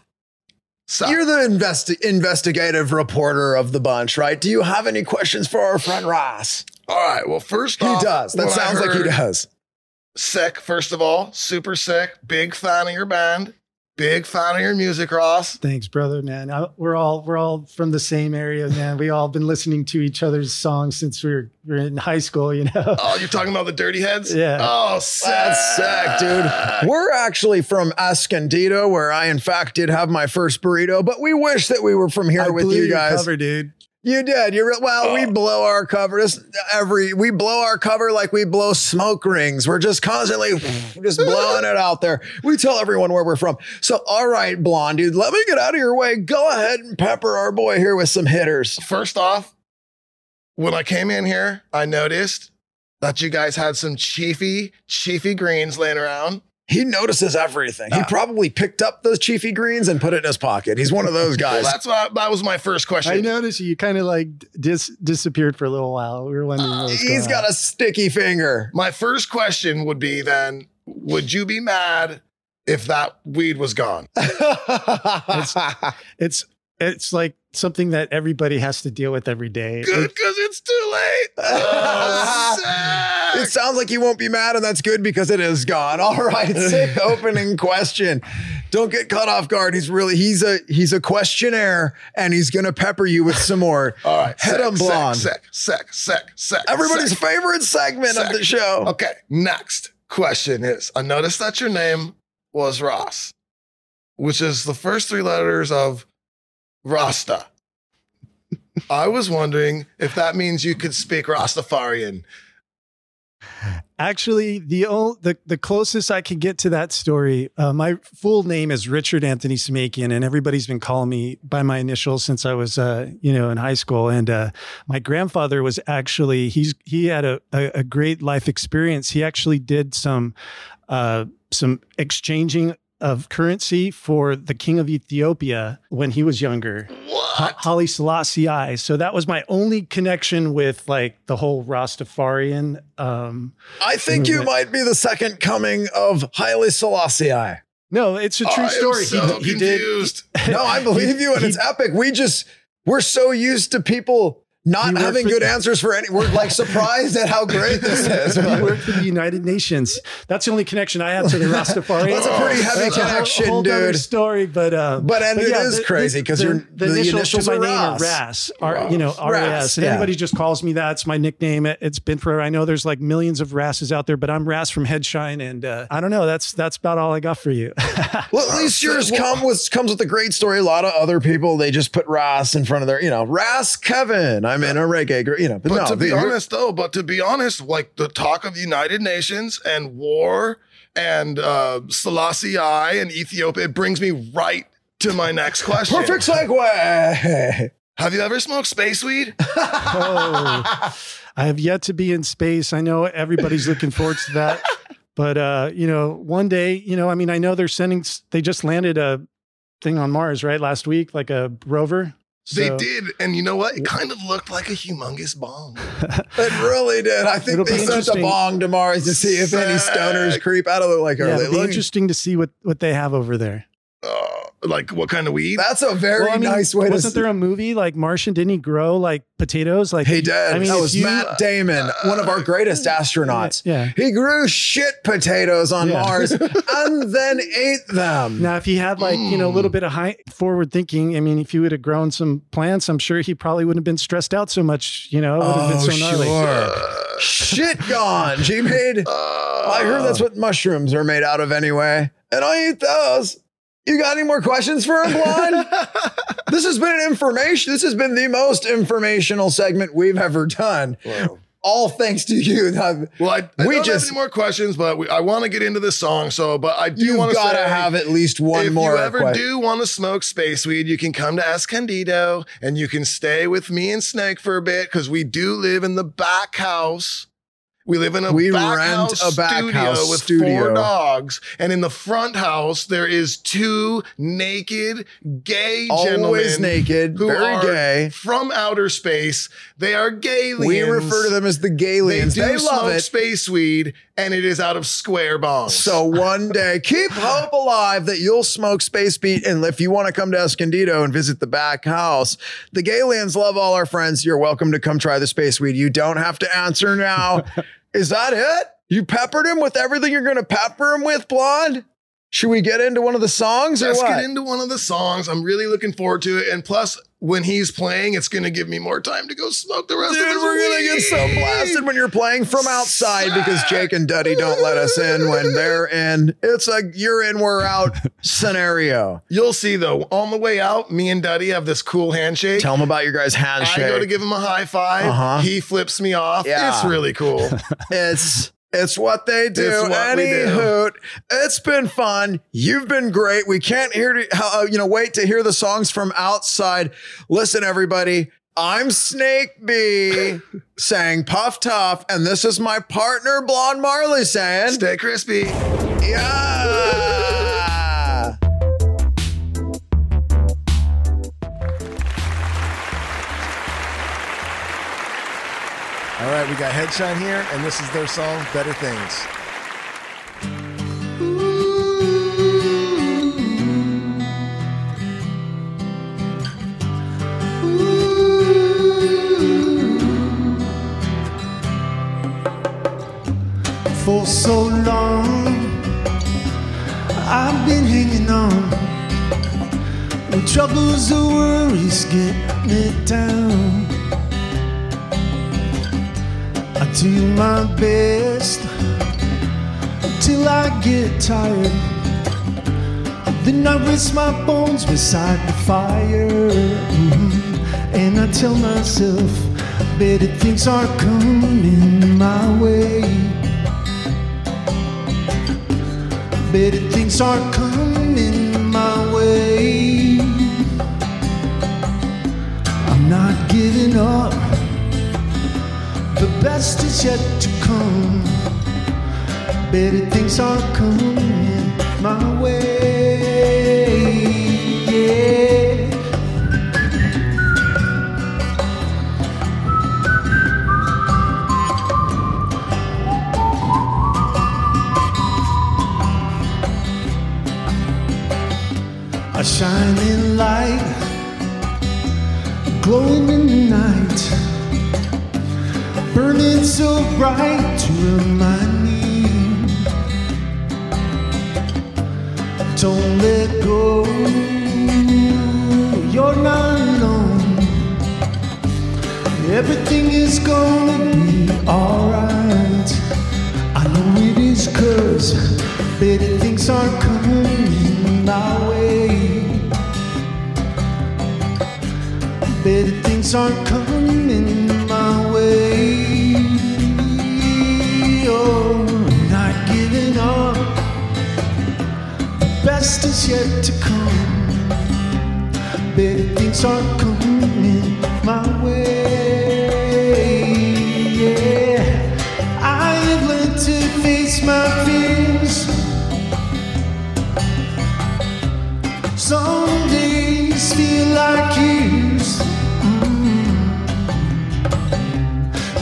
Sup? you're the investi- investigative reporter of the bunch, right? Do you have any questions for our friend Ross? All right. Well, first He off, does. That sounds like he does. Sick, first of all. Super sick. Big fan of your band. Big fan of your music, Ross. Thanks, brother, man. I, we're all we're all from the same area, man. We all been listening to each other's songs since we were, we were in high school, you know. Oh, you're talking about the Dirty Heads? Yeah. Oh, sick. That's sick, dude. We're actually from Escondido, where I, in fact, did have my first burrito, but we wish that we were from here I with blew you your guys. cover, dude. You did. You're re- well. We Oh. blow our cover. This every we blow our cover like we blow smoke rings. We're just constantly just blowing it out there. We tell everyone where we're from. So, all right, blonde dude, let me get out of your way. Go ahead and pepper our boy here with some hitters. First off, when I came in here, I noticed that you guys had some chiefy, chiefy greens laying around. He notices everything. He probably picked up those chiefy greens and put it in his pocket. He's one of those Well, guys. that's what that was my first question. I noticed you kind of like dis- disappeared for a little while. We were wondering what uh, was He's going got on. a sticky finger. My first question would be then, would you be mad if that weed was gone? It's it's like something that everybody has to deal with every day. Good, because it's too late. Oh, It sounds like you won't be mad, and that's good because it is gone. All right, sick opening question. Don't get caught off guard. He's really he's a he's a questionnaire, and he's gonna pepper you with some more. All right. head on blonde. Sec, sec, sec, sec. Everybody's sec. favorite segment of the show. Okay. Next question is I noticed that your name was Ross, which is the first three letters of Rasta. I was wondering if that means you could speak Rastafarian. Actually, the o- the the closest I can get to that story, uh, my full name is Richard Anthony Smakian, and everybody's been calling me by my initials since I was, uh, you know, in high school. And uh, my grandfather was actually he's he had a, a, a great life experience. He actually did some uh, some exchanging of currency for the king of Ethiopia when he was younger. Ha- Haile Selassie I. So that was my only connection with like the whole Rastafarian. Um, I think you Mhm. might be the second coming of Haile Selassie. I. no, it's a true I story. so he, he did. confused. No, I believe you, and he- it's epic. We just we're so used to people not having good answers for any. We're like surprised at how great this is. He worked for the United Nations. That's the only connection I have to the Rastafarian. That's a pretty heavy That's a whole- connection, whole dude. story, but uh, But and it yeah, is the- crazy because the- you're the, initials, to my are name are RAS, R, you know, Ras, RAS, and yeah. everybody just calls me that. It's my nickname. It, has been forever. I know there's like millions of Rasses out there, but I'm Ras from Headshine, and uh, I don't know. That's that's about all I got for you. Well, at least yours come with comes with a great story. A lot of other people they just put Ross in front of their, you know, Ras Kevin. I'm in a reggae, gr- you know. But, But no, to be honest, though, but to be honest, like the talk of the United Nations and war and uh, Selassie I and Ethiopia, it brings me right to my next question. perfect segue. Have you ever smoked space weed? oh, I have yet to be in space. I know everybody's looking forward to that. But uh, you know, one day, you know, I mean, I know they're sending. They just landed a thing on Mars, right? Last week, like a rover. They did, and you know what? It kind of looked like a humongous bong. It really did. I think It'll they sent a interesting. bong to Mars to see if any stoners creep out of it. Like, are Yeah, they it'll be looking? interesting to see what what they have over there. Uh, like what kind of weed? That's a very Well, I mean, nice way. Wasn't there a movie like Martian? Didn't he grow like potatoes? Like He did. I mean, that was you- Matt Damon, one of our greatest astronauts. Yeah. He grew shit potatoes on Yeah. Mars and then ate them. Now, if he had like you know a Mm. little bit of high forward thinking, I mean, if he would have grown some plants, I'm sure he probably wouldn't have been stressed out so much. You know, it would have been Oh, so gnarly. sure. Shit gone. She made. I heard that's what mushrooms are made out of anyway. And I eat those. You got any more questions for him, Blonde? this has been an information. This has been the most informational segment we've ever done. All thanks to you. Well, I, I We don't just- have any more questions, but we, I want to get into this song. So, but I do want to got say, have at least one if more. you ever question. do want to smoke space weed, you can come to Escondido and you can stay with me and Snake for a bit because we do live in the back house. We live in a We back house a back studio house with studio. four dogs, and in the front house there is two naked gay Always gentlemen naked, who very are gay. from outer space. They are gaylians. We refer to them as the They Galians. do They, love it. space weed, and it is out of square bongs. So one day, keep hope alive that you'll smoke space beat. And if you want to come to Escondido and visit the back house, the Galians love all our friends. You're welcome to come try the space weed. You don't have to answer now. Is that it? You peppered him with everything you're going to pepper him with, blonde? Should we get into one of the songs or Let's what? get into one of the songs. I'm really looking forward to it. And plus, when he's playing, it's going to give me more time to go smoke the rest of Dude, his we're gonna get so blasted when you're playing from outside because Jake and Duddy don't let us in when they're in. It's a you're in, we're out scenario. You'll see though, on the way out, me and Duddy have this cool handshake. Tell him about your guys' handshake. I go to give him a high 5 Uh-huh. He flips me off. Yeah. It's really cool. It's it's what they do. It's what Any do. hoot. It's been fun. You've been great. We can't hear to, uh, you know wait to hear the songs from outside. Listen, everybody. I'm Snake B saying Puff Tough, and this is my partner Blonde Marley saying Stay crispy. Yeah. Right, we got Headshine here, and this is their song, Better Things. For so long, I've been hanging on. When troubles or worries get me down, I do my best till I get tired. Then I rest my bones beside the fire. Mhm. And I tell myself, better things are coming my way. Better things are coming my way. I'm not giving up. Best is yet to come. Better things are coming my way. Yeah. A shining light, glowing in the night, burning so bright to remind me. Don't let go, you're not alone. Everything is gonna be alright. I know it is cause better things are coming my way. Better things are coming best is yet to come. Better things are coming my way. Yeah, I have learned to face my fears. Some days feel like years. Mm-hmm.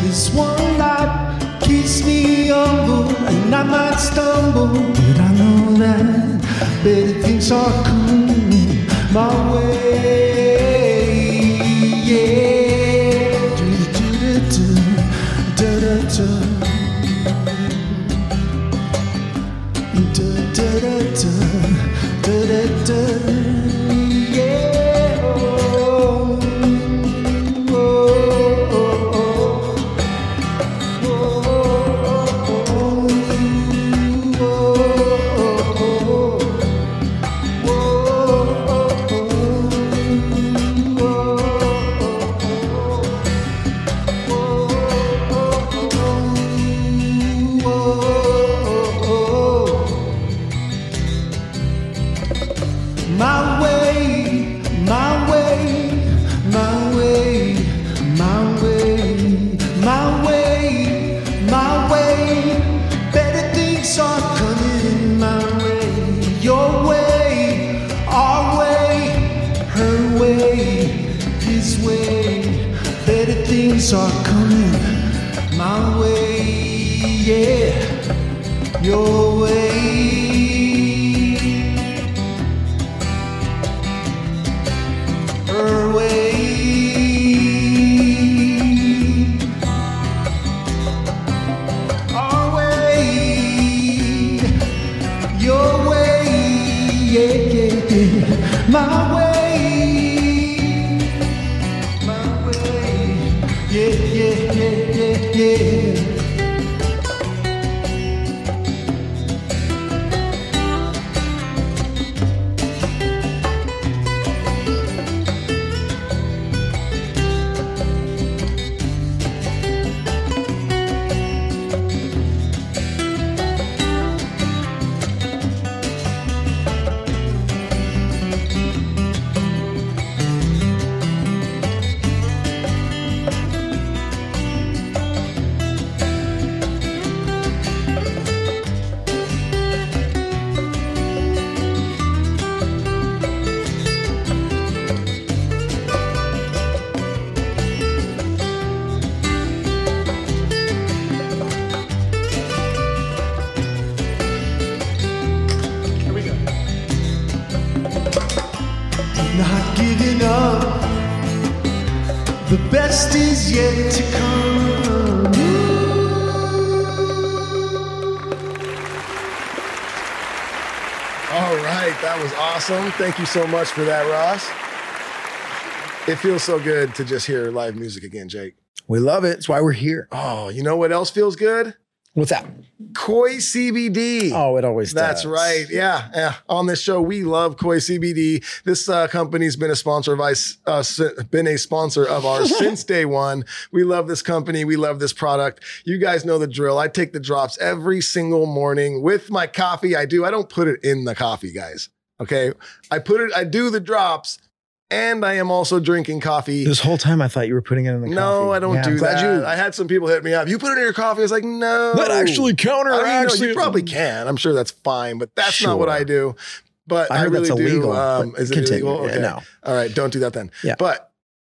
This one life keeps me humble, and I might stumble, better things are coming my way. Awesome. Thank you so much for that, Ross. It feels so good to just hear live music again, Jake. We love it. That's why we're here. Oh, you know what else feels good? What's that? Koi CBD. Oh, it always That's does. right. Yeah, yeah. On this show, we love Koi CBD. This uh, company's been a sponsor of us, uh, been a sponsor of ours since day one. We love this company. We love this product. You guys know the drill. I take the drops every single morning with my coffee. I do. I don't put it in the coffee, guys. Okay. I put it. I do the drops, and I am also drinking coffee. This whole time I thought you were putting it in the no, coffee. No, I don't Yeah, do that. You, I had some people hit me up. You put it in your coffee. I was like, no. that actually I counteracts. mean, no, you probably can. I'm sure that's fine, but that's not what I do. But I, I really that's do. illegal, Um, is it illegal? Yeah, Okay. no. All right, don't do that then. Yeah. But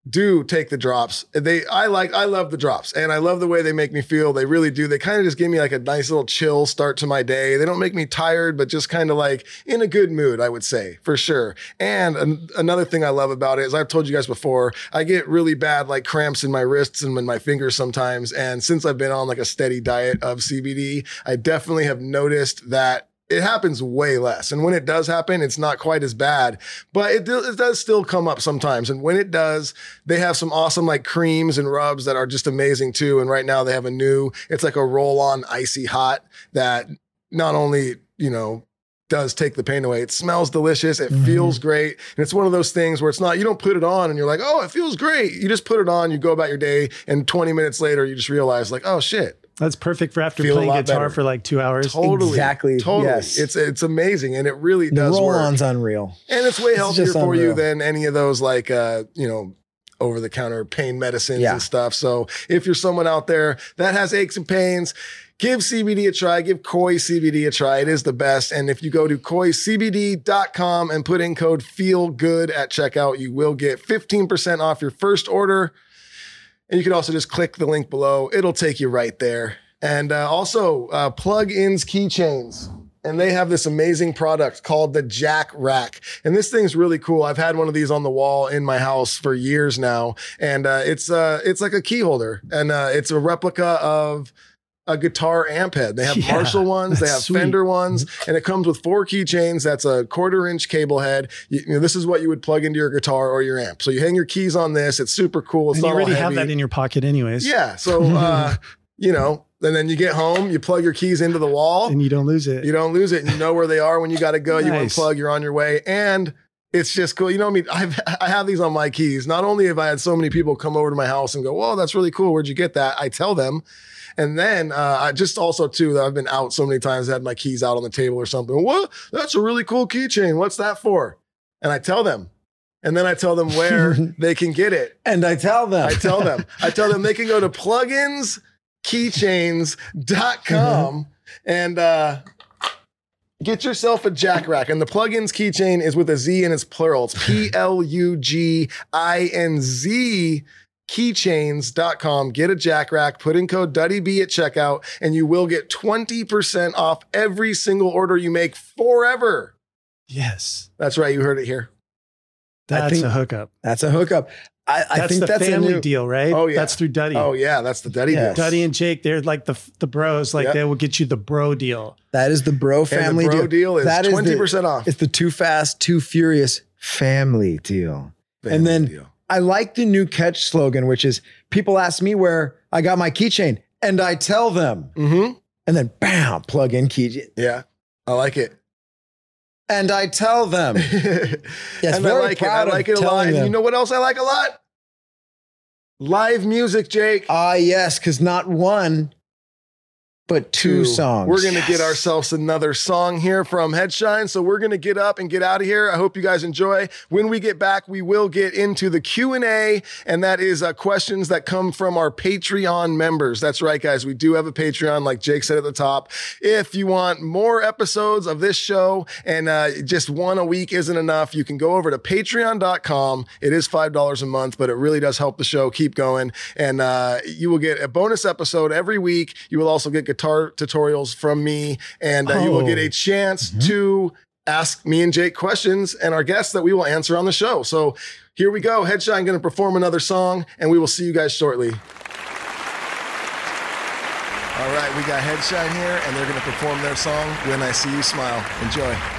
do take the drops. They, I like, I love the drops, and I love the way they make me feel. They really do. They kind of just give me like a nice little chill start to my day. They don't make me tired, but just kind of like in a good mood. I would say for sure. And an- another thing I love about it is I've told you guys before. I get really bad like cramps in my wrists and in my fingers sometimes. And since I've been on like a steady diet of CBD, I definitely have noticed that it happens way less. And when it does happen, it's not quite as bad, but it, do- it does still come up sometimes. And when it does, they have some awesome like creams and rubs that are just amazing too. And right now they have a new, it's like a roll on icy hot that not only, you know, does take the pain away. It smells delicious. It mm-hmm. feels great. And it's one of those things where it's not, you don't put it on and you're like, oh, it feels great. You just put it on, you go about your day, and 20 minutes later, you just realize, like, oh shit, That's perfect for after Feel playing guitar better. for like two hours. totally. Exactly. Totally. Yes. It's it's amazing. And it really the does roll work. on's unreal. And it's way It's healthier just for you than any of those like uh, you know, over the counter pain medicines Yeah. and stuff. So if you're someone out there that has aches and pains, give CBD a try. Give Koi CBD a try. It is the best. And if you go to koicbd.com and put in code feel good at checkout, you will get 15% off your first order. And you can also just click the link below. It'll take you right there. And uh, also, uh, Pluginz keychains. And they have this amazing product called the Jack Rack. And this thing's really cool. I've had one of these on the wall in my house for years now. And uh, it's uh, it's like a key holder. And uh, it's a replica of a guitar amp head. They have Yeah, Marshall ones, they have sweet. Fender ones, and it comes with four keychains. That's a quarter inch cable head. You, you know, this is what you would plug into your guitar or your amp. So you hang your keys on this. It's super cool. It's And you already have that in your pocket, anyways. Yeah. So, uh, you know, and then you get home, you plug your keys into the wall, And you don't lose it. you don't lose it. And you know where they are when you got to go. You Nice. unplug, you're on your way. And it's just cool. You know, I mean, I've, I have these on my keys. Not only have I had so many people come over to my house and go, Whoa, that's really cool. Where'd you get that? I tell them. And then uh, I just also too that I've been out so many times, had my keys out on the table or something. What? That's a really cool keychain. What's that for? And I tell them. And then I tell them where they can get it. And I tell them. I tell them. I tell them they can go to pluginzkeychains.com and uh, get yourself a jack rack. And the Pluginz keychain is with a Z and it's plural. It's P L U G I N Z keychains.com. Get a jack rack, put in code DuddyB at checkout, and you will get 20% off every single order you make forever. yes. That's right. You heard it here. That's think- a hookup. That's a hookup. I, I That's think the that's family a new, deal, right? Oh, yeah. That's through Duddy. Oh, yeah. That's the Duddy Yes. deal. Duddy and Jake, they're like the the bros. Like Yep. they will get you the bro deal. That is the bro And family the bro deal is That is 20% off. It's the too fast, too furious family deal. and then deal. I like the new catch slogan, which is people ask me where I got my keychain, and I tell them, Mm-hmm. and then bam, Pluginz keychain, Yeah, I like it. and I tell them. and I like it. I like it a lot. you know what else I like a lot? Live music, Jake. Ah, yes, because not one, but two, songs. We're gonna get ourselves another song here from Headshine. So we're gonna get up and get out of here. I hope you guys enjoy. When we get back, we will get into the Q and that is uh, questions that come from our Patreon members. That's right, guys. We do have a Patreon, like Jake said at the top. If you want more episodes of this show and uh, just one a week isn't enough, you can go over to Patreon.com. It is five dollars a month, but it really does help the show keep going. And uh, you will get a bonus episode every week. You will also get guitar tutorials from me, and uh, you will Oh. get a chance to ask me and Jake questions and our guests that we will answer on the show. So here we go. Headshine going to perform another song, and we will see you guys shortly. All right, we got Headshine here, and they're going to perform their song, When I See You Smile. Enjoy.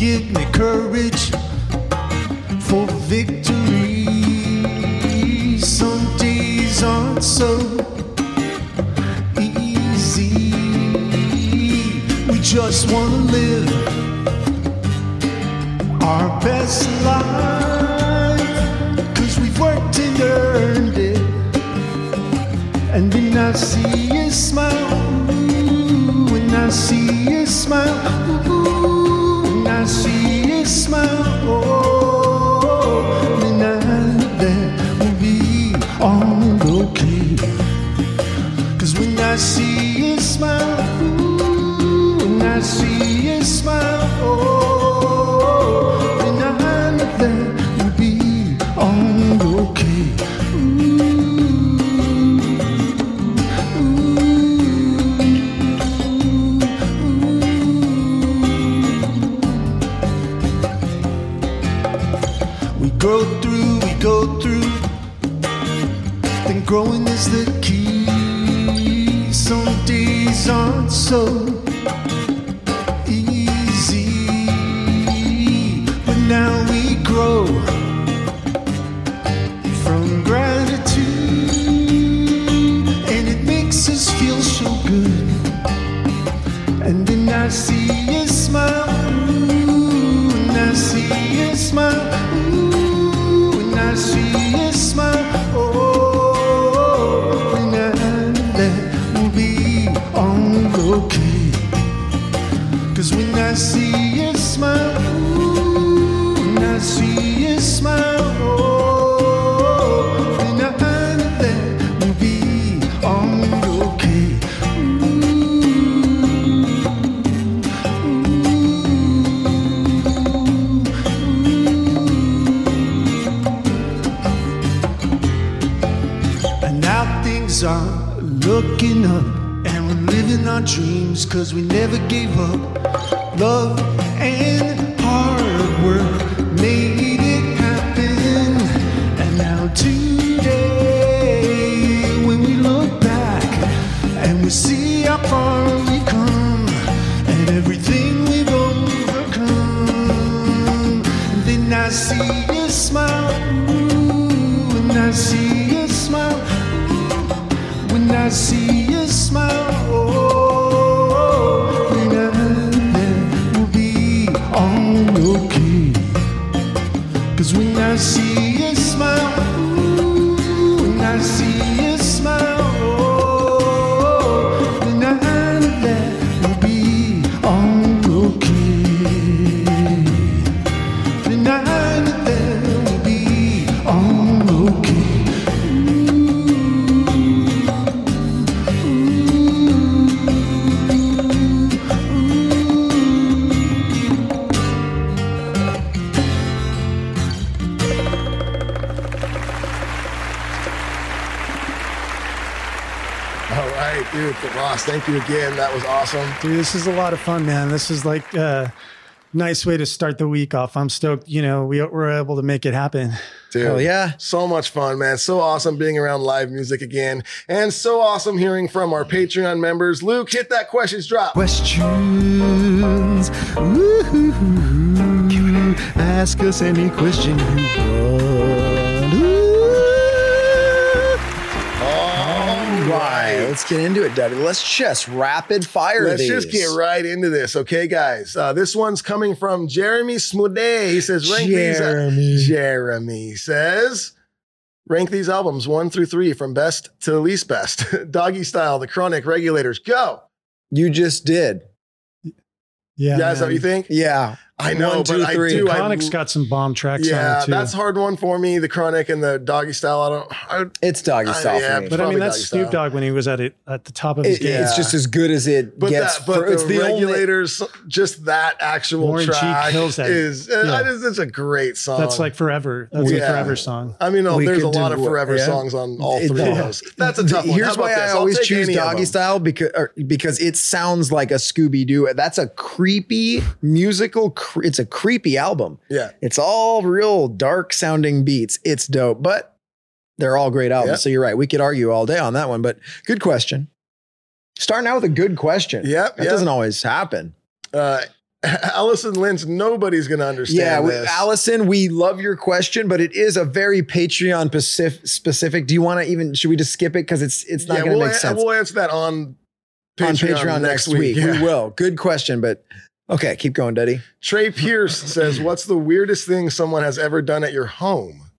Give me courage for victory. Some days aren't so easy. We just want to live our best life. Cause we've worked and earned it. And then I see you smile. When I see you smile. Oh, will be. Cause when I see you smile. Growing is the key. Some days aren't so awesome. Dude, this is a lot of fun, man. This is like a nice way to start the week off. I'm stoked, you know, we were able to make it happen. Dude, Hell yeah. So much fun, man. So awesome being around live music again. And so awesome hearing from our Patreon members. Luke, hit that questions drop. questions. Ooh, ask us any question let's get into it, Duddy. Let's just rapid fire Let's these. just get right into this, okay, guys? Uh, this one's coming from Jeremy Smude. He says, rank Jeremy. these. Jeremy says, rank these albums one through three from best to least best. Doggy Style, The Chronic, Regulators. Go. You just did. Yeah. Yeah, is that what you think? Yeah. I know, One, two, but I three. do. I Chronic's got some bomb tracks yeah, on it too. that's a hard one for me. The Chronic and the Doggy Style. I don't. I, It's doggy I- style yeah, for me. but I mean, that's Doggy Snoop Style. Dogg when he was at it at the top of his It- game. It's just as good as it but gets. that, but for, it's the, the only. regulators, just that actual Warren G track kills that. is. uh, Yeah. I just, it's a great song. That's like forever. That's Yeah. a forever song. I mean, no, there's a lot of forever yeah. songs on all It- three of those. That's a tough one. Here's why? I always choose any doggy style because because it sounds like a Scooby Doo. That's a creepy musical. Cre- it's a creepy album. Yeah. It's all real dark sounding beats. It's dope, but they're all great albums. Yep. So you're right. We could argue all day on that one, but good question. Starting out with a good question. Yep, That yep. doesn't always happen. Uh, Allison Lynch, nobody's going to understand yeah. Allison, we love your question, but it is a very Patreon specific. specific. Do you want to even? Should we just skip it because it's it's not yeah, going to we'll, make a- sense we'll answer that on Patreon, on Patreon next week? Yeah. We will. Good question, but okay, keep going, Duddy. Trey Pierce says, "What's the weirdest thing someone has ever done at your home?"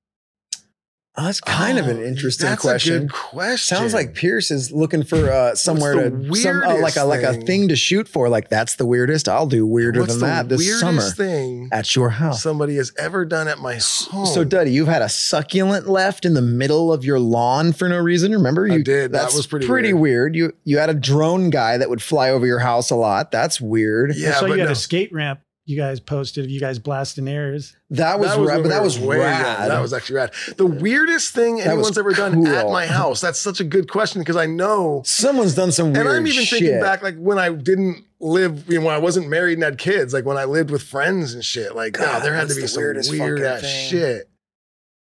Oh, that's kind of an Oh, interesting that's question. A good question. Sounds like Pierce is looking for uh, somewhere to some, uh, like a like a thing to shoot for. Like that's the weirdest. I'll do weirder What's than the that this weirdest summer thing at your house. somebody has ever done at my home. So, Duddy, you've had a succulent left in the middle of your lawn for no reason. Remember, I you did. That was pretty pretty weird. You you had a drone guy that would fly over your house a lot. That's weird. yeah, so you had no. a skate ramp you guys posted of you guys blasting airs. That was, That was rad, but that was way young. rad. That was actually rad. The weirdest thing That anyone's ever done at my house. That's such a good question because I know Someone's done some weird and I'm even shit. thinking back, like when I didn't live, you know, when I wasn't married and had kids, like when I lived with friends and shit. Like, God, God, there had to be some weird ass thing. shit.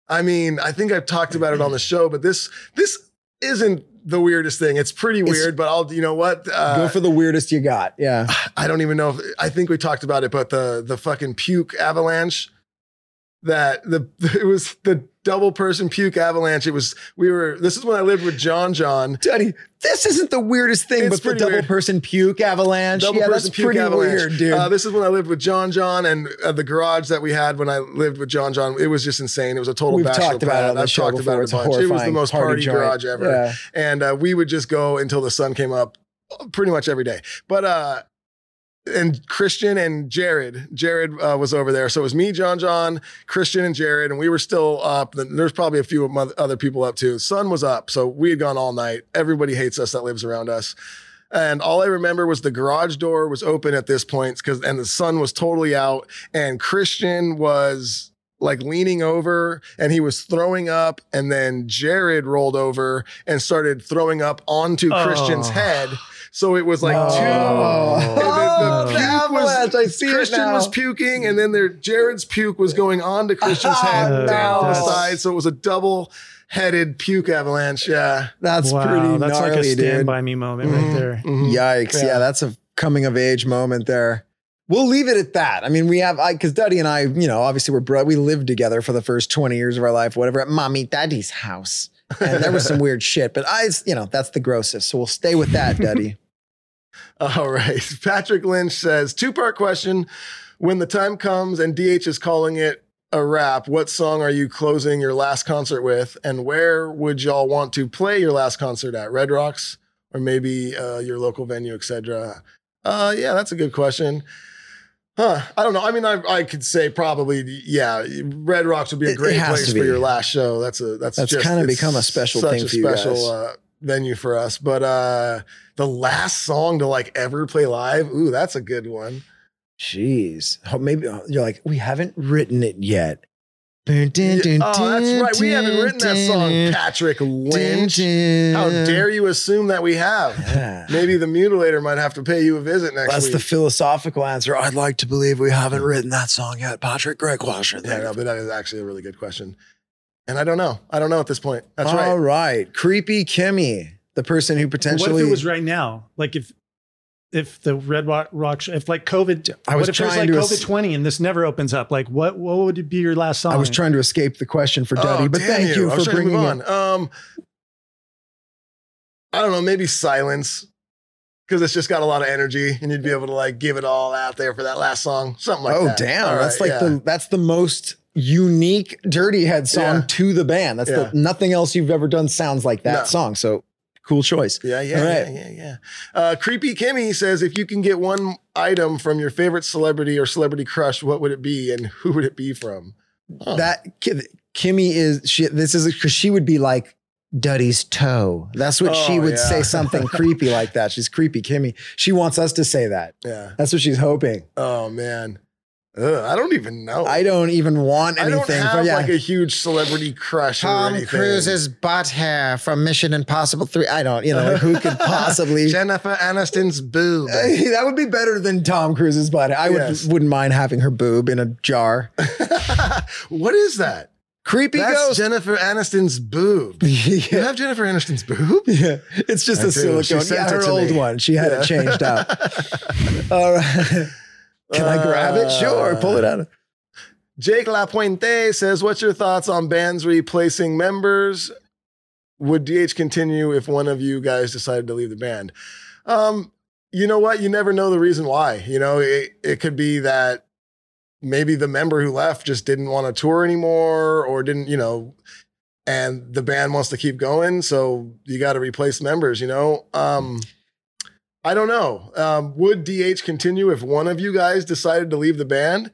I mean, I think I've talked about it on the show, but this this isn't the weirdest thing. It's pretty It's- weird, but I'll, you know what? Uh, Go for the weirdest you got. Yeah. I don't even know if I think we talked about it, but the the fucking puke avalanche that the it was the double person puke avalanche. It was we were this is when I lived with John John. Duddy, this isn't the weirdest thing, It's but the double weird. person puke avalanche. Double yeah, person puke avalanche. weird, dude. Uh, this is when I lived with John John and uh, the garage that we had when I lived with John John. It was just insane. It was a total We've talked about it I've talked about it a a bunch. It was the most party party garage ever. Yeah. And uh, we would just go until the sun came up pretty much every day. But uh and Christian and Jared, Jared uh, was over there. So it was me, John, John, Christian, and Jared, and we were still up. There's probably a few other people up too. Sun was up, so we had gone all night. Everybody hates us that lives around us. And all I remember was the garage door was open at this point because, and the sun was totally out. And Christian was like leaning over and he was throwing up. And then Jared rolled over and started throwing up onto Christian's Oh. head. So it was like Oh. two. Oh, the- the the puke avalanche. I see it Christian was puking, and then there Jared's puke was going on to Christian's Oh, head no. down the That's- side. So it was a double headed puke avalanche. Yeah. That's wow, pretty that's gnarly, like a stand dude. by me moment Mhm, right there. mhm. Yikes. Yeah. Yeah. that's a coming of age moment there. We'll leave it at that. I mean, we have, I, cause Duddy and I, you know, obviously we're bro, we lived together for the first 20 years of our life, whatever, at mommy, daddy's house. And there was some weird shit, but I, you know, that's the grossest. So we'll stay with that, Duddy. All right. Patrick Lynch says two part question. When the time comes and DH is calling it a wrap, what song are you closing your last concert with? And where would y'all want to play your last concert at? Red Rocks or maybe uh, your local venue, etc. Uh, yeah, that's a good question. Huh. I don't know. I mean, I, I could say probably, yeah, Red Rocks would be a great place for your last show. That's a that's That's kinda become a special thing a for you special, guys. Uh, venue for us. But uh the last song to like ever play live, ooh, that's a good one. Jeez. Oh, Maybe you're like, we haven't written it yet. Yeah, oh, that's right. We haven't written that song, Patrick Lynch. How dare you assume that we have? Yeah. Maybe the mutilator might have to pay you a visit next That's week. That's the philosophical answer. I'd like to believe we haven't written that song yet. Patrick Greg Washer. yeah, no, but that is actually a really good question. And I don't know. I don't know at this point. That's right. All right. right. Creepy Kimmy, the person who potentially. What potentially if it was right now? Like if if the Red Rock, rock if like COVID, I was what if there's trying like to COVID es- twenty and this never opens up? Like what what would be your last song? I was trying to escape the question for Duddy, Oh, but thank you I was for bringing move it. on. Um, I don't know, maybe silence because it's just got a lot of energy, and you'd be able to like give it all out there for that last song, something like oh that. Oh damn, All that's right, like yeah. the that's the most unique Dirty Head song Yeah. to the band. That's Yeah. the nothing else you've ever done sounds like that No. song. So Cool choice. Yeah, yeah, All yeah, yeah, yeah. Uh, Creepy Kimmy says, if you can get one item from your favorite celebrity or celebrity crush, what would it be, and who would it be from? Huh. That Kimmy is she. This is because she would be like Duddy's toe. That's what she Oh, would yeah. say. Something creepy like that. She's creepy, Kimmy. She wants us to say that. Yeah. That's what she's hoping. Oh man. Ugh, I don't even know. I don't even want anything. I anything. don't have from, yeah. like a huge celebrity crush or anything. Cruise's butt hair from Mission Impossible Three. I don't. You know like, who could possibly. Jennifer Aniston's boob. that would be better than Tom Cruise's butt. I would Yes. wouldn't mind having her boob in a jar. what is that? Creepy That's ghost. Jennifer Aniston's boob. You have Jennifer Aniston's boob? Yeah, it's just I a do. She silicone. sent Yeah, it her to old me. one. She had Yeah. it changed out. All right. Can I grab it? Sure. Pull it out. Jake Lapuente says, What's your thoughts on bands replacing members? Would DH continue if one of you guys decided to leave the band? Um, you know what? You never know the reason why. You know, it, it could be that maybe the member who left just didn't want to tour anymore or didn't, you know, and the band wants to keep going. So you got to replace members, you know? Um, I don't know. Um, would DH continue if one of you guys decided to leave the band?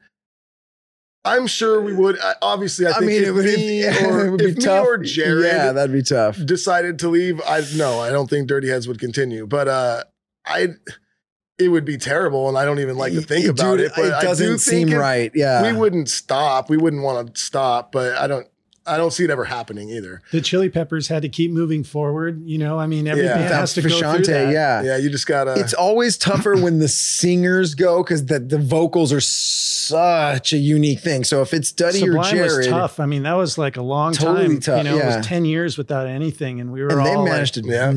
I'm sure we would. I- Obviously, I I, think mean, it would, me or it would be if me tough. or Jared Yeah, that'd be tough. decided to leave, I no, I don't think Dirty Heads would continue. But uh, I, it would be terrible, and I don't even like to think Dude, about it. But I do doesn't seem right. Yeah. We wouldn't stop. We wouldn't want to stop. But I don't. I don't see it ever happening either. The Chili Peppers had to keep moving forward. You know, I mean, every Yeah. band has to go through Frusciante, that. yeah. Yeah, you just gotta. It's always tougher when the singers go because the, the vocals are such a unique thing. So if it's Duddy or Sublime Jared, was tough. I mean, that was like a long Totally time. tough, You know, it was ten years without anything, and we were and they all managed to Yeah.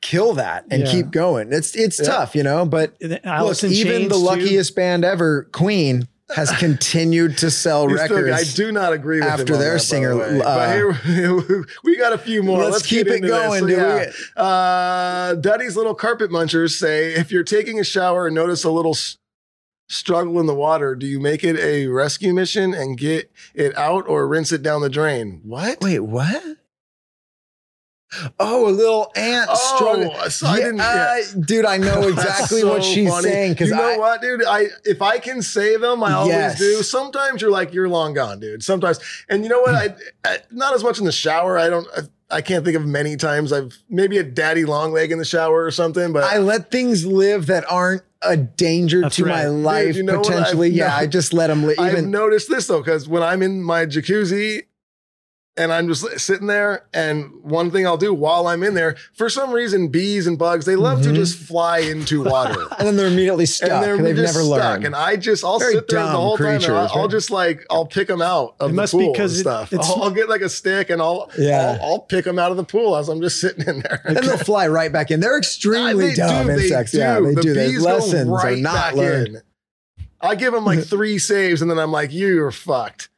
kill that and Yeah. keep going. It's it's Yeah. tough, you know. But like, look, even Chains the too. luckiest band ever, Queen, has continued to sell still- records. I do not agree with after their that, singer, the uh, but here we got a few more. Let's Let's, keep it this. going, So, dude. yeah. Uh, Duddy's little carpet munchers say if you're taking a shower and notice a little s- struggle in the water, do you make it a rescue mission and get it out or rinse it down the drain? What? Wait, what? Oh, a little ant Oh, struggle. so I didn't- uh, dude, I know exactly so what she's funny. saying because you know I, what, dude? I if I can save them, I always Yes. do. Sometimes you're like you're long gone, dude. Sometimes, and you know what? I, I not as much in the shower. I don't. I, I can't think of many times I've maybe a daddy long leg in the shower or something. But I let things live that aren't a danger A to my life Dude, you know what? potentially. Yeah, no- I just let them live. I've Even noticed this though, because when I'm in my jacuzzi and I'm just sitting there, and one thing I'll do while I'm in there, for some reason, bees and bugs they love to Mhm. just fly into water. and then they're immediately stuck. And they're They've just never stuck. learned. And I just, I'll Very sit there the whole time. And I'll, creatures, I'll just like, I'll pick them out of It the pool and it- stuff. it's- I'll, I'll get like a stick and I'll, Yeah. I'll, I'll pick them out of the pool as I'm just sitting in there. and they'll fly right back in. They're extremely They dumb do, they insects. do. Yeah, they the do. Their bees go lessons are right not back learned. in. I give them like three saves and then I'm like, you're fucked.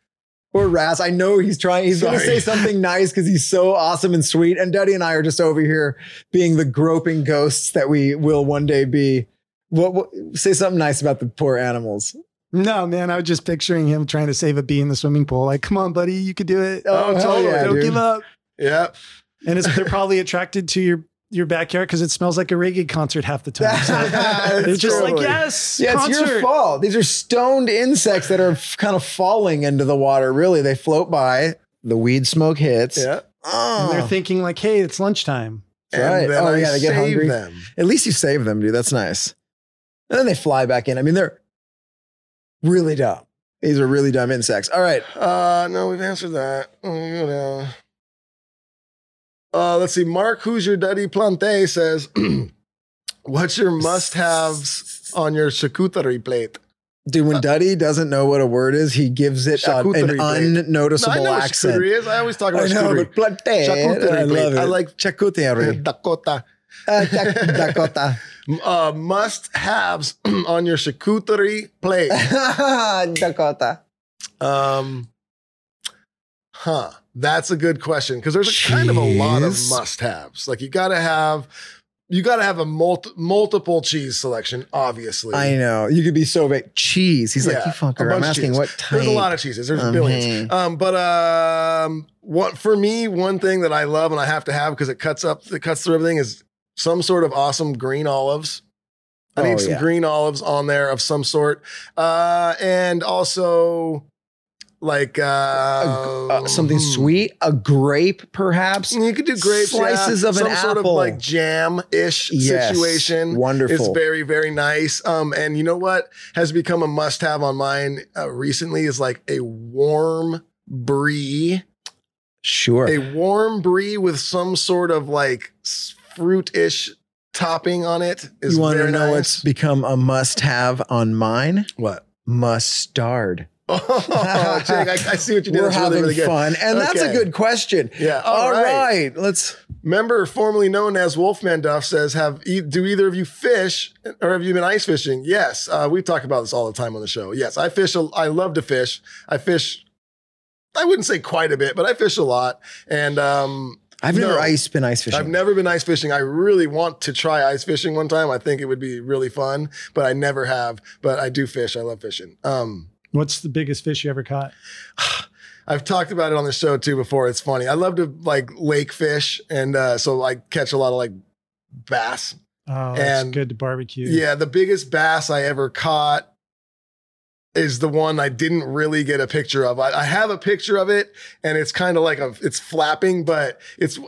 Poor Raz. I know he's trying. He's going to say something nice because he's so awesome and sweet. And Duddy and I are just over here being the groping ghosts that we will one day be. What, what say something nice about the poor animals? No, man, I was just picturing him trying to save a bee in the swimming pool. Like, come on, buddy, you could do it. Oh, oh hell totally, yeah, Don't dude. give up. Yep. And it's, they're probably attracted to your your backyard because it smells like a reggae concert half the time. So That's they're just like, yes, Yeah, it's your fault. These are stoned insects that are f- kind of falling into the water. Really, they float by. The weed smoke hits. Yeah. And they're Oh, thinking like, hey, it's lunchtime. That's And right. then Oh, I yeah, they get save hungry. them. at least you save them, dude. That's nice. And then they fly back in. I mean, they're really dumb. These are really dumb insects. All right. Uh, no, we've answered that. Uh, let's see. Mark, who's your Duddy Plante says, "What's your must-haves on your charcuterie plate?" Dude, when Duddy doesn't know what a word is, he gives it uh, an plate. No, I know accent. charcuterie is. I always talk I about know, charcuterie. but. Charcuterie I plate. love it. I like- charcuterie. Dakota. Uh, Dakota. Uh, must-haves on your charcuterie plate. Dakota. Um, huh. That's a good question because there's a kind of a lot of must-haves. Like you got to have you got to have a multi- multiple cheese selection, obviously. I know. You could be so vague. Cheese. He's like, you fucker. I'm asking cheese. what type. There's a lot of cheeses. There's Um, billions. Um, but um, what for me, one thing that I love and I have to have because it cuts up, it cuts through everything is some sort of awesome green olives. I need Oh, some yeah. green olives on there of some sort, uh, and also like uh, Uh, something hmm. sweet, a grape, perhaps. You could do grapes, Slices yeah. of an some sort of apple. like jam ish Yes. situation. Wonderful. It's very very nice. Um, and you know what has become a must have on mine uh, recently is like a warm brie, Sure. a warm brie with some sort of like fruit ish topping on it. Is you want to know nice. what's become a must-have on mine? what? Mustard. Oh, Jake, I, I see what you did. We're That's having really good. fun, and that's a good question. Yeah. All right. right. Let's. Member formerly known as Wolfman Duff says, "Have do either of you fish or have you been ice fishing?" Yes, uh, we talk about this all the time on the show. Yes, I fish. I love to fish. I fish. I wouldn't say quite a bit, but I fish a lot. And um, I've never No. ice been ice fishing. I've never been ice fishing. I really want to try ice fishing one time. I think it would be really fun, but I never have. But I do fish. I love fishing. Um, What's the biggest fish you ever caught? I've talked about it on the show too before. It's funny. I love to like lake fish, and uh, so I catch a lot of like bass. Oh, that's And- good to barbecue. Yeah, the biggest bass I ever caught is the one I didn't really get a picture of. I, I have a picture of it, and it's kind of like a it's flapping, but it's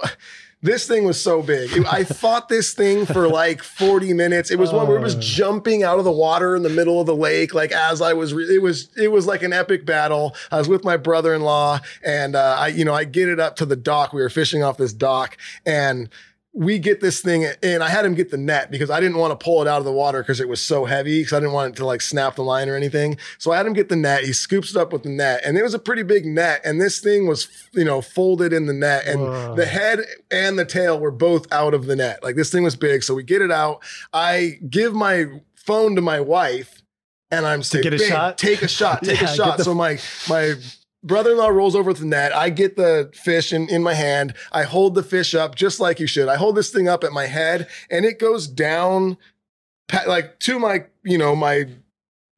this thing was so big. It- I fought this thing for like 40 minutes. It was one where it was Oh. jumping out of the water in the middle of the lake, like as I was. Re- it was it was like an epic battle. I was with my brother-in-law, and uh, I you know I get it up to the dock. We were fishing off this dock, and we get this thing and I had him get the net because I didn't want to pull it out of the water because it was so heavy because I didn't want it to like snap the line or anything. So I had him get the net. He scoops it up with the net and it was a pretty big net. And this thing was, you know, folded in the net and Whoa. the head and the tail were both out of the net. Like this thing was big. So we get it out. I give my phone to my wife and I'm saying, get a shot?" take a shot, take Yeah, a shot. the- so my, my, brother-in-law rolls over with the net. I get the fish in, in my hand. I hold the fish up just like you should. I hold this thing up at my head and it goes down like to my, you know, my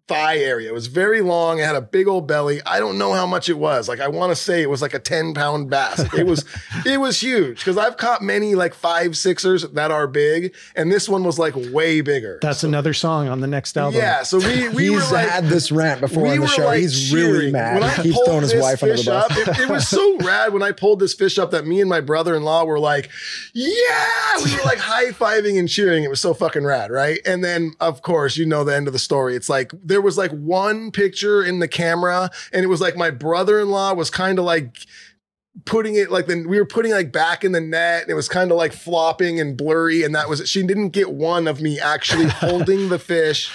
thigh area. It was very long. It had a big old belly. I don't know how much it was. Like I want to say it was like a 10 pound bass. It was, it was huge because I've caught many like five sixers that are big. And this one was like way bigger. That's another song on the next album. yeah. So we, we He's were like, had this rant before on the show. like, He's really mad. When I He keeps throwing his wife under the bus. up, it, it was so rad when I pulled this fish up that me and my brother-in-law were like, yeah, we were like high-fiving and cheering. It was so fucking rad, right? And then of course, you know the end of the story. It's like there was like one picture in the camera, and it was like my brother-in-law was kind of like putting it like then we were putting like back in the net and it was kind of like flopping and blurry and that was it. She didn't get one of me actually holding the fish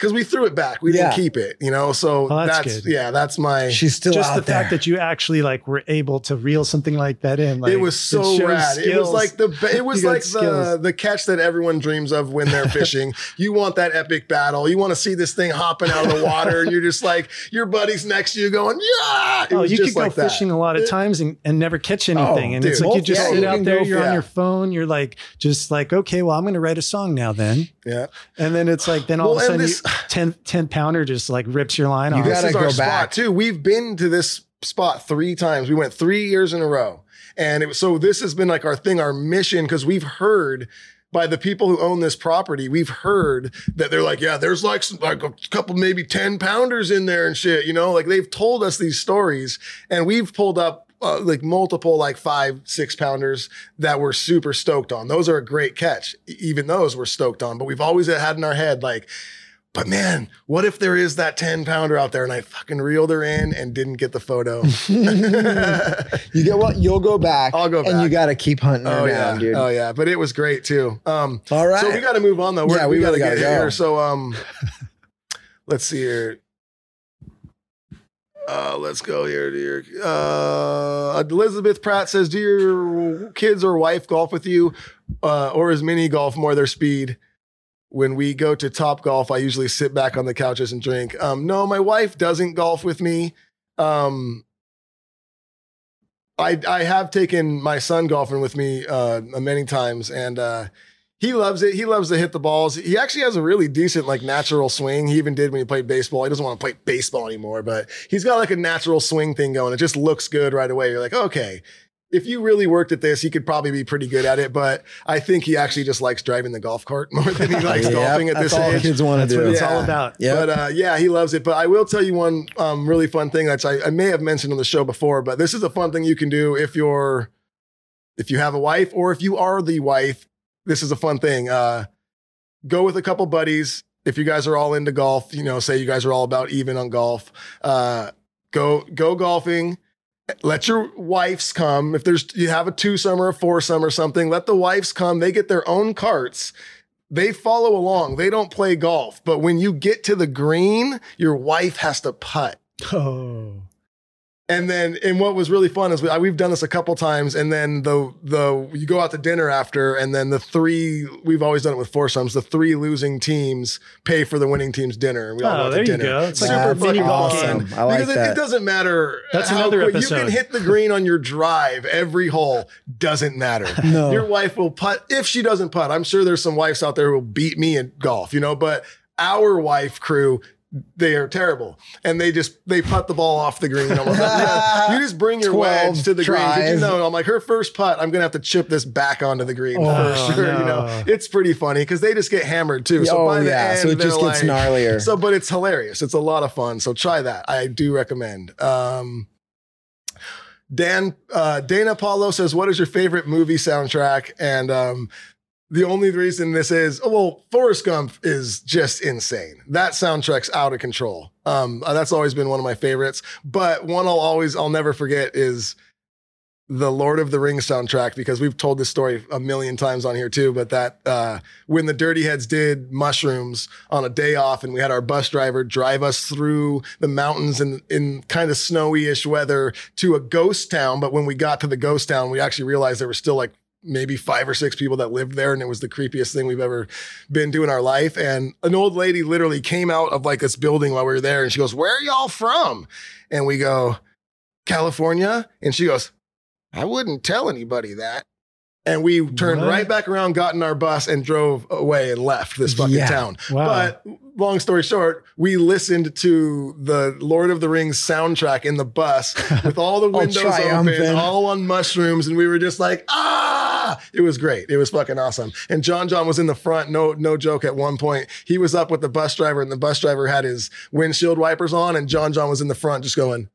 because we threw it back. We Yeah. didn't keep it, you know. So Well, that's that's, good. yeah, that's my. She's still Just out the there. fact that you actually like were able to reel something like that in. Like, it was so shows rad. It was like the be- it was like the skills. the catch that everyone dreams of when they're fishing. you want that epic battle. You want to see this thing hopping out of the water, and you're just like your buddy's next to you going, yeah. It Oh, was you just could go like that. fishing a lot of times and, and never catch anything. Oh, and it's like you just yeah, sit you out there, you're yeah. on your phone, you're like, just like, okay, well, I'm going to write a song now then. Yeah. And then it's like, then all Well, of a sudden, this- you, 10, 10 pounder just like rips your line You off. You gotta this is our go spot back. too. We've been to this spot three times. We went three years in a row, and it was so this has been like our thing, our mission, because we've heard by the people who own this property, we've heard that they're like, yeah, there's like some, like a couple maybe ten pounders in there and shit. You know, like they've told us these stories, and we've pulled up. Uh, like multiple like five six pounders that we're super stoked on those are a great catch even those we're stoked on but we've always had in our head like but man, what if there is that 10 pounder out there and I fucking reeled her in and didn't get the photo? you get what? You'll go back. I'll go And you got to keep hunting oh, down, yeah. dude. Oh, yeah. But it was great too. Um, All right. So we got to move on though. We're, Yeah, we, we got to really get go. here. So, um, let's see here. Uh, let's go here. Dear. Uh, Elizabeth Pratt says, "Do your kids or wife golf with you, uh, or is mini golf more their speed?" When we go to Top Golf, I usually sit back on the couches and drink. Um, no, my wife doesn't golf with me. Um, I I have taken my son golfing with me uh, many times, and uh, he loves it. He loves to hit the balls. He actually has a really decent, like, natural swing. He even did when he played baseball. He doesn't want to play baseball anymore, but he's got like a natural swing thing going. It just looks good right away. You're like, okay, if you really worked at this, he could probably be pretty good at it. But I think he actually just likes driving the golf cart more than he likes golfing at that's this all age. kids want to That's do. what it's Yeah. all about. Yep. But uh, yeah, he loves it. But I will tell you one um, really fun thing that I, I may have mentioned on the show before, but this is a fun thing you can do if you're if you have a wife or if you are the wife. This is a fun thing. Uh, go with a couple buddies. If you guys are all into golf, you know, say you guys are all about even on golf. Uh, go go golfing. Let your wives come. If there's you have a twosome or a foursome or something, let the wives come. They get their own carts they follow along. They don't play golf. But when you get to the green, your wife has to putt. Oh. And then, and what was really fun is we, we've done this a couple times. And then the the you go out to dinner after, and then the three we've always done it with foursomes. The three losing teams pay for the winning team's dinner. and We all Oh, go out there to you go. It's like Super That's fucking ball fun. game. awesome. I like because it, that. it doesn't matter. That's how another quick- episode. You can hit the green on your drive every hole. Doesn't matter. No. Your wife will putt if she doesn't putt. I'm sure there's some wives out there who will beat me in golf, you know, but our wife crew, they are terrible. And they just they putt the ball off the green. I'm like, "Yeah, you just bring your wedge to the green. Did you know? I'm like, her first putt, I'm gonna have to chip this back onto the green Oh, for sure. You know, it's pretty funny because they just get hammered too. So oh by the yeah, end, so it just gets like- gnarlier. so, but it's hilarious. It's a lot of fun. So try that. I do recommend. Um, Dan uh, Dana Paulo says, "What is your favorite movie soundtrack?" And um, the only reason this is, oh, well, Forrest Gump is just insane. That soundtrack's out of control. Um, uh, that's always been one of my favorites. But one I'll always, I'll never forget is the Lord of the Rings soundtrack because we've told this story a million times on here too. But that uh, when the Dirty Heads did mushrooms on a day off, and we had our bus driver drive us through the mountains in in kind of snowy-ish weather to a ghost town. But when we got to the ghost town, we actually realized there were still like maybe five or six people that lived there and it was the creepiest thing we've ever been to in our life and an old lady literally came out of like this building while we were there and she goes where are y'all from and we go california and she goes I wouldn't tell anybody that. And we turned What? right back around, got in our bus, and drove away and left this fucking Yeah. town. Wow. But long story short, we listened to the Lord of the Rings soundtrack in the bus with all the windows open, all on mushrooms, and we were just like, ah! It was great. It was fucking awesome. And John John was in the front. No, no joke. At one point, he was up with the bus driver, and the bus driver had his windshield wipers on, and John John was in the front, just going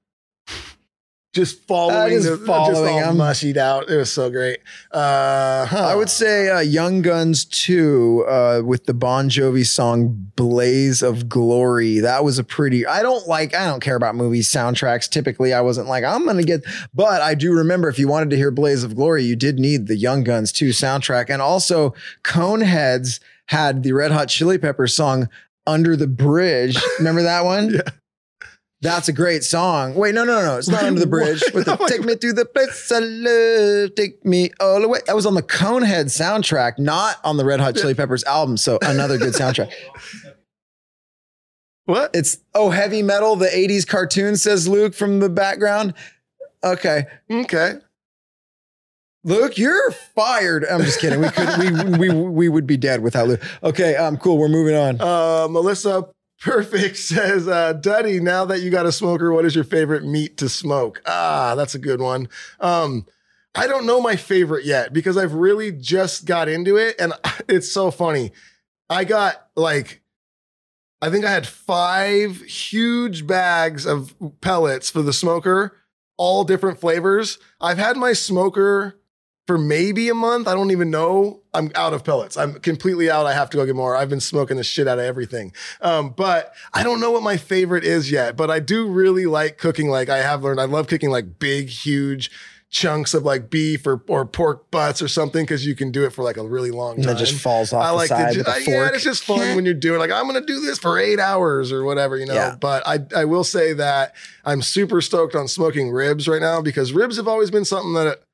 just following, just the, following just all him. mushied out. It was so great. Uh, huh. I would say uh, Young Guns 2 uh, with the Bon Jovi song Blaze of Glory. That was a pretty, I don't like, I don't care about movie soundtracks. Typically, I wasn't like, I'm going to get, but I do remember if you wanted to hear Blaze of Glory, you did need the Young Guns 2 soundtrack. And also, Coneheads had the Red Hot Chili Peppers song Under the Bridge. Remember that one? Yeah. That's a great song. Wait, no, no, no. It's not under the bridge. With the, take me to the place I love, take me all the way. That was on the Conehead soundtrack, not on the Red Hot Chili Peppers album. So another good soundtrack. what? It's oh heavy metal, the '80s cartoon, says Luke from the background. Okay, Okay. Luke, you're fired. I'm just kidding. We could we we we would be dead without Luke. Okay, um, cool. We're moving on. Uh, Melissa Perfect says, uh, Duddy, now that you got a smoker, what is your favorite meat to smoke? Ah, that's a good one. Um, I don't know my favorite yet because I've really just got into it. And it's so funny. I got like, I think I had five huge bags of pellets for the smoker, all different flavors. I've had my smoker for maybe a month. I don't even know. I'm out of pellets. I'm completely out. I have to go get more. I've been smoking the shit out of everything. Um, but I don't know what my favorite is yet. But I do really like cooking. Like I have learned, I love cooking like big, huge chunks of like beef or, or pork butts or something because you can do it for like a really long time. And then just falls off I the side to ju- yeah, it's just fun when you're doing like I'm gonna do this for eight hours or whatever, you know. Yeah. But I I will say that I'm super stoked on smoking ribs right now because ribs have always been something that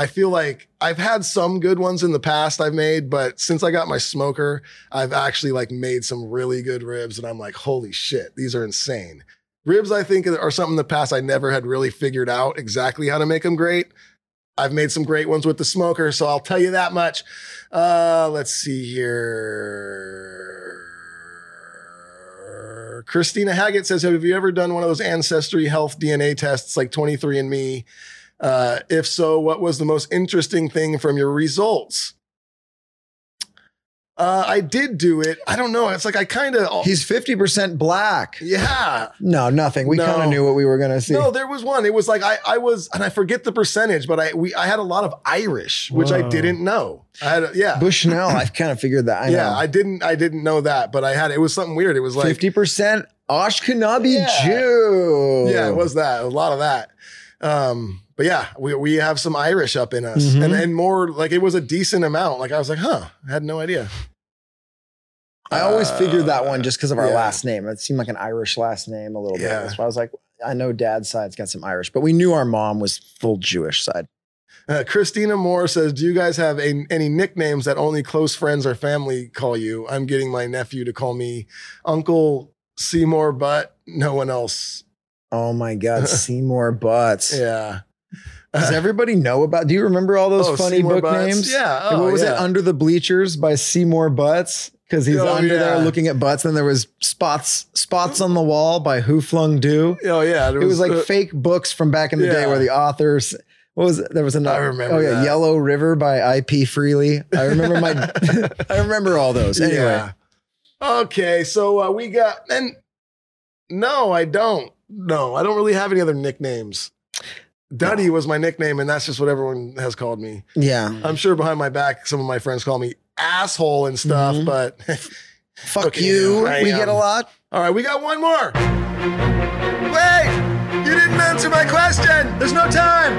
I feel like I've had some good ones in the past I've made, but since I got my smoker, I've actually like made some really good ribs, and I'm like, holy shit, these are insane. Ribs, I think, are something in the past I never had really figured out exactly how to make them great. I've made some great ones with the smoker, so I'll tell you that much. Uh, let's see here. Christina Haggett says, Have you ever done one of those ancestry health DNA tests like 23andMe? Uh, if so, what was the most interesting thing from your results? Uh, I did do it. I don't know. It's like I kind of. He's 50% black. Yeah. No, nothing. We No. kind of knew what we were going to see. No, there was one. It was like I, I was, and I forget the percentage, but I we I had a lot of Irish, which I didn't know. I had, yeah, Bushnell, I've kind of figured that. I yeah. know. I didn't, I didn't know that, but I had. It was something weird. It was like, 50% Ashkenazi Yeah. Jew. yeah, it was that a lot of that. Um, but yeah, we we have some Irish up in us, Mhm. and and more like it was a decent amount. Like I was like, huh, I had no idea. I always figured that Uh, one just because of our yeah. last name. It seemed like an Irish last name a little bit. Yeah. That's why I was like, I know dad's side's got some Irish, but we knew our mom was full Jewish side. Uh, Christina Moore says, "Do you guys have a, any nicknames that only close friends or family call you? I'm getting my nephew to call me Uncle Seymour, Butt, no one else. Oh my God, Seymour Butts. Yeah. Does everybody know about? Do you remember all those Oh, funny Seymour book Butts? names? Yeah. Oh, what was it? Under the Bleachers by Seymour Butts. Because he's Oh, under there looking at butts. And there was spots spots on the wall by Who Flung Do. Oh yeah. there It was like uh, fake books from back in the day where the authors. What was it? There was another. I remember Oh yeah, that. Yellow River by IP Freely. I remember my. I remember all those. Anyway, Yeah. Okay, so uh, we got and no, I don't. No, I don't really have any other nicknames. Duddy was my nickname, and that's just what everyone has called me. yeah. I'm sure behind my back, some of my friends call me asshole and stuff, Mhm. but Fuck Okay, you. I we am. get a lot. all right, we got one more. Wait, you didn't answer my question. There's no time.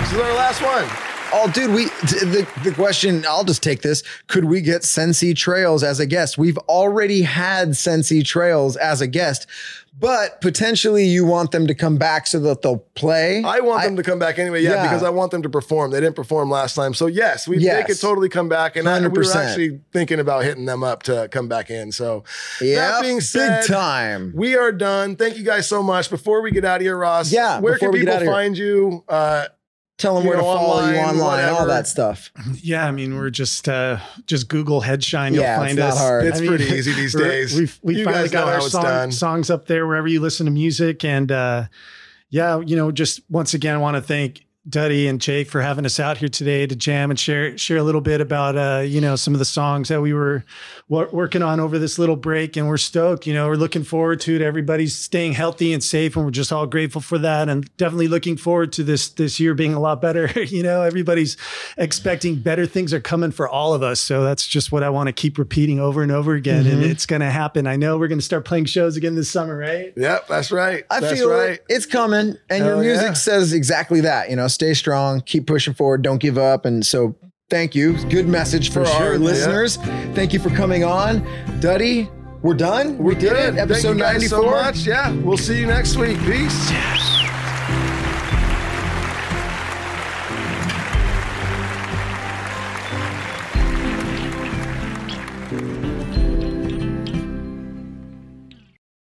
This is our last one. Oh, dude, we the, the question, I'll just take this. Could we get Sensi Trails as a guest? We've already had Sensi Trails as a guest, but potentially you want them to come back so that they'll play. I want them to come back anyway, yeah, Yeah. because I want them to perform. They didn't perform last time, so yes, we they could totally come back. And I, we were actually thinking about hitting them up to come back in. So yeah, being said, big time. we are done. Thank you guys so much. Before we get out of here, Ross, Yeah, where can people find you? Uh, Tell them you where to know, follow you online, online, all that stuff. Yeah, I mean, we're just uh just Google Headshine. You'll Yeah, it's find not us. hard. It's I mean, pretty easy these days. We've we You finally guys got our how song, songs up there wherever you listen to music, and uh yeah, you know, just once again, I want to thank Duddy and Jake for having us out here today to jam and share share a little bit about uh you know some of the songs that we were wor- working on over this little break, and we're stoked. You know, we're looking forward to it. Everybody's staying healthy and safe, and we're just all grateful for that, and definitely looking forward to this this year being a lot better. you know, everybody's expecting better things are coming for all of us. So that's just what I want to keep repeating over and over again. And Mhm. it's going to happen. I know we're going to start playing shows again this summer, right? yep, that's right. I that's feel right. it. It's coming. And your music yeah. says exactly that. You know, stay strong, keep pushing forward, don't give up. And so thank you. Good message for, For our sure, yeah. listeners. Thank you for coming on. Duddy, we're done. We're we did good. it. Episode Thank you guys 94. so much. Yeah, we'll see you next week. Peace.